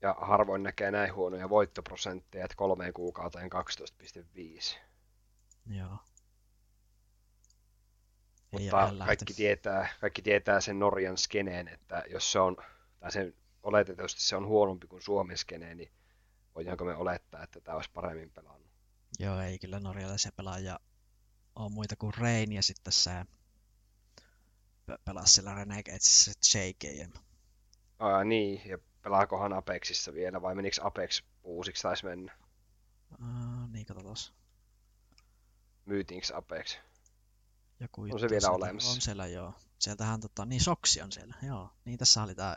Ja harvoin näkee näin huonoja voittoprosentteja, että kolmeen kuukauteen 12,5. Joo. Ei Mutta kaikki tietää, kaikki tietää sen Norjan skeneen, että jos se on, tai sen oletetusti se on huonompi kuin Suomen skeneen, niin voidaanko me olettaa, että tämä olisi paremmin pelannut. Joo, ei kyllä norjalaisia pelaajia ole muita kuin Rein ja sitten se pe- pelasi sillä Renegadesissa JKM. Aa, niin, ja pelaakohan Apexissa vielä, vai menikö Apex uusiksi taisi mennä? Uh, niin, katsotaan. Myytiinkö Apex? Joku On se vielä sieltä. olemassa? On siellä, joo. Sieltähän tota, niin Soksi on siellä, joo. Niin tässä oli tää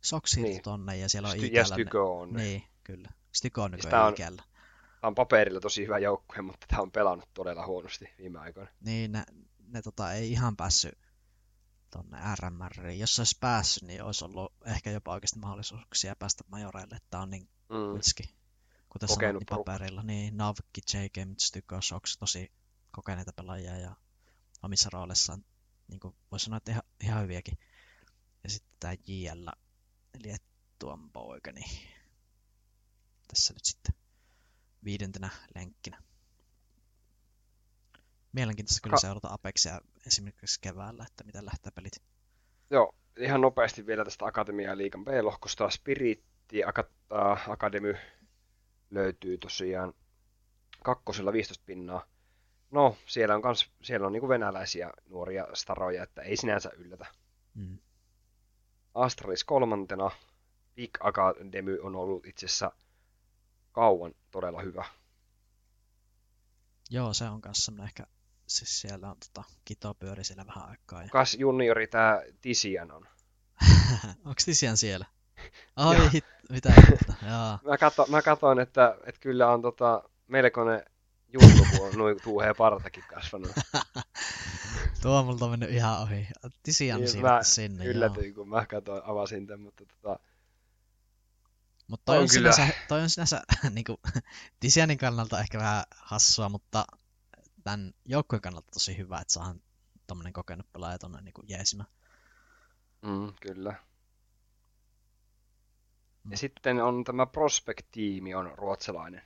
Soksi Niin. tonne ja siellä on Sty- ja. Styko on. Niin, kyllä. Styko on Siis nykyään on- Ikällä. Tämä on paperilla tosi hyvä joukkue, mutta tämä on pelannut todella huonosti viime aikoina. Niin, ne, ne tota, ei ihan päässyt tonne RMRiin. Jos se olisi päässyt, niin olisi ollut ehkä jopa oikeasti mahdollisuuksia päästä majoreille. Tää on niin Mm. kuitenkin, kuten Kokenut niin porukka. paperilla. Niin, Navki, JK, Styko, Sox, tosi kokeneita pelaajia ja omissa roolissaan, niin kuin voisi sanoa, että ihan, ihan hyviäkin. Ja sitten tämä JL, eli tuon poika, niin tässä nyt sitten viidentenä lenkkinä. Mielenkiintoista kyllä Ka- seurata Apexia esimerkiksi keväällä, että miten lähtee pelit. Joo, ihan nopeasti vielä tästä Akatemia Liikan B-lohkosta. Spiritti äh, Academy löytyy tosiaan kakkosella 15 pinnaa. No, siellä on, kans, siellä on niinku venäläisiä nuoria staroja, että ei sinänsä yllätä. Mm. Astralis kolmantena. Big Academy on ollut itse asiassa kauan todella hyvä. Joo, se on semmoinen ehkä, siis siellä on tota, Kito pyöri siellä vähän aikaa. Ja... Kas juniori tää Tisian on. Onko Tisian siellä? Ai, Joo. hit, mitä hittoa, joo. Mä, kato, mä katoin, että, että kyllä on tota, melkoinen juttu, kun on noin tuuheen partakin kasvanut. Tuo on multa mennyt ihan ohi. Tisian Niin, mä sinne, joo. Yllätyin, kun mä katoin, avasin tämän, mutta tota, Mutta toi on, On kyllä. sinänsä, toi on sinänsä niinku, Tisianin kannalta ehkä vähän hassua, mutta tämän joukkueen kannalta tosi hyvä, että saadaan tommonen kokenut pelaaja tonne niinku jeesimään. mm, kyllä. Mm. Ja sitten on tämä Prospect-tiimi on ruotsalainen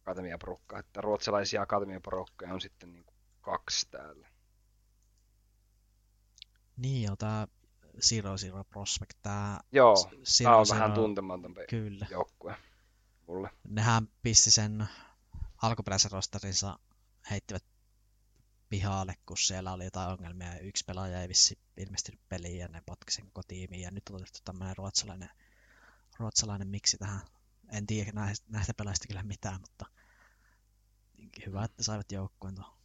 akatemiaporukka, että ruotsalaisia akatemiaporukkoja on sitten niin kuin kaksi täällä. Niin joo, tää Zero Zero Prospect, tää Joo, Zero tämä on Zero, vähän tuntematon joukkue mulle. Nehän pisti sen alkuperäisen rosterinsa, heittivät pihalle, kun siellä oli jotain ongelmia ja yksi pelaaja ei vissi ilmestynyt peliin ja ne potki sen koko tiimiin ja nyt on otettu tämmöinen ruotsalainen, ruotsalainen miksi tähän. En tiedä näistä, näistä pelaajista kyllä mitään, mutta hyvä, että saivat joukkueen tuohon.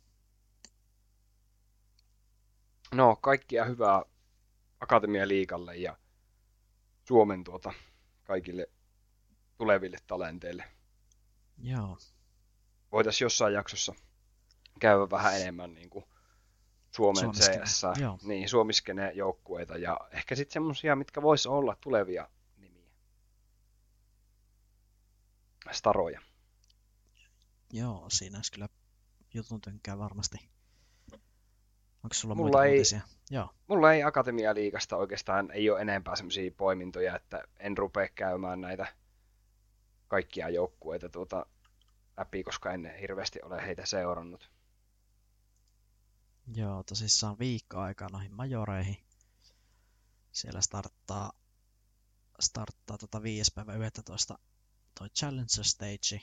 No, kaikkia hyvää Akatemia-liikalle ja Suomen tuota kaikille tuleville talenteille. Joo, Voitaisiin jossain jaksossa käydä vähän enemmän niin kuin Suomen Suomiskene, CS, joo. niin Suomiskene joukkueita ja ehkä sitten semmoisia, mitkä vois olla tulevia nimiä. Staroja. joo, siinä olisi kyllä jutun tynkää varmasti. Onko sulla Mulla muita ei- uutisia? Joo, Mulla ei Akatemia-liigasta oikeastaan ei ole enempää semmoisia poimintoja, että en rupea käymään näitä kaikkia joukkueita tuota läpi, koska en hirveästi ole heitä seurannut. Joo, tosissaan viikko aikaa noihin majoreihin. Siellä starttaa, starttaa tota 5. päivä 11 toi Challenger Stage.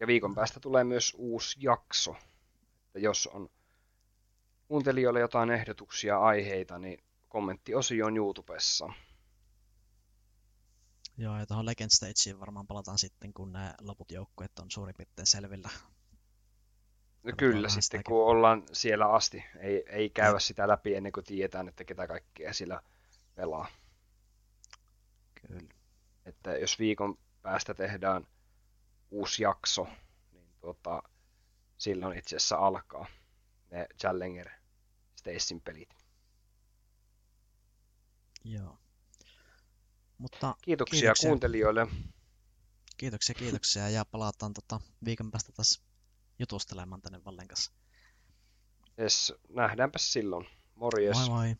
Ja viikon päästä tulee myös uusi jakso. Että jos on kuuntelijoille jotain ehdotuksia, aiheita, niin kommenttiosio on YouTubessa. Joo, ja tuohon Legend Stageen varmaan palataan sitten, kun ne loput joukkueet on suurin piirtein selvillä. No kyllä, vähän sitten sitäkin. kun ollaan siellä asti, ei, ei käydä sitä läpi ennen kuin tiedetään, että ketä kaikkea siellä pelaa. Kyllä. Että jos viikon päästä tehdään uusi jakso, niin tuota, silloin itse asiassa alkaa ne Challenger Stacyn pelit. Joo. Mutta Kiitoksia, Kiitoksia. kuuntelijoille. kiitoksia, kiitoksia ja palataan tota viikon päästä taas jutustelemaan tänne Vallen kanssa. Yes, nähdäänpä silloin. Morjes. Moi moi!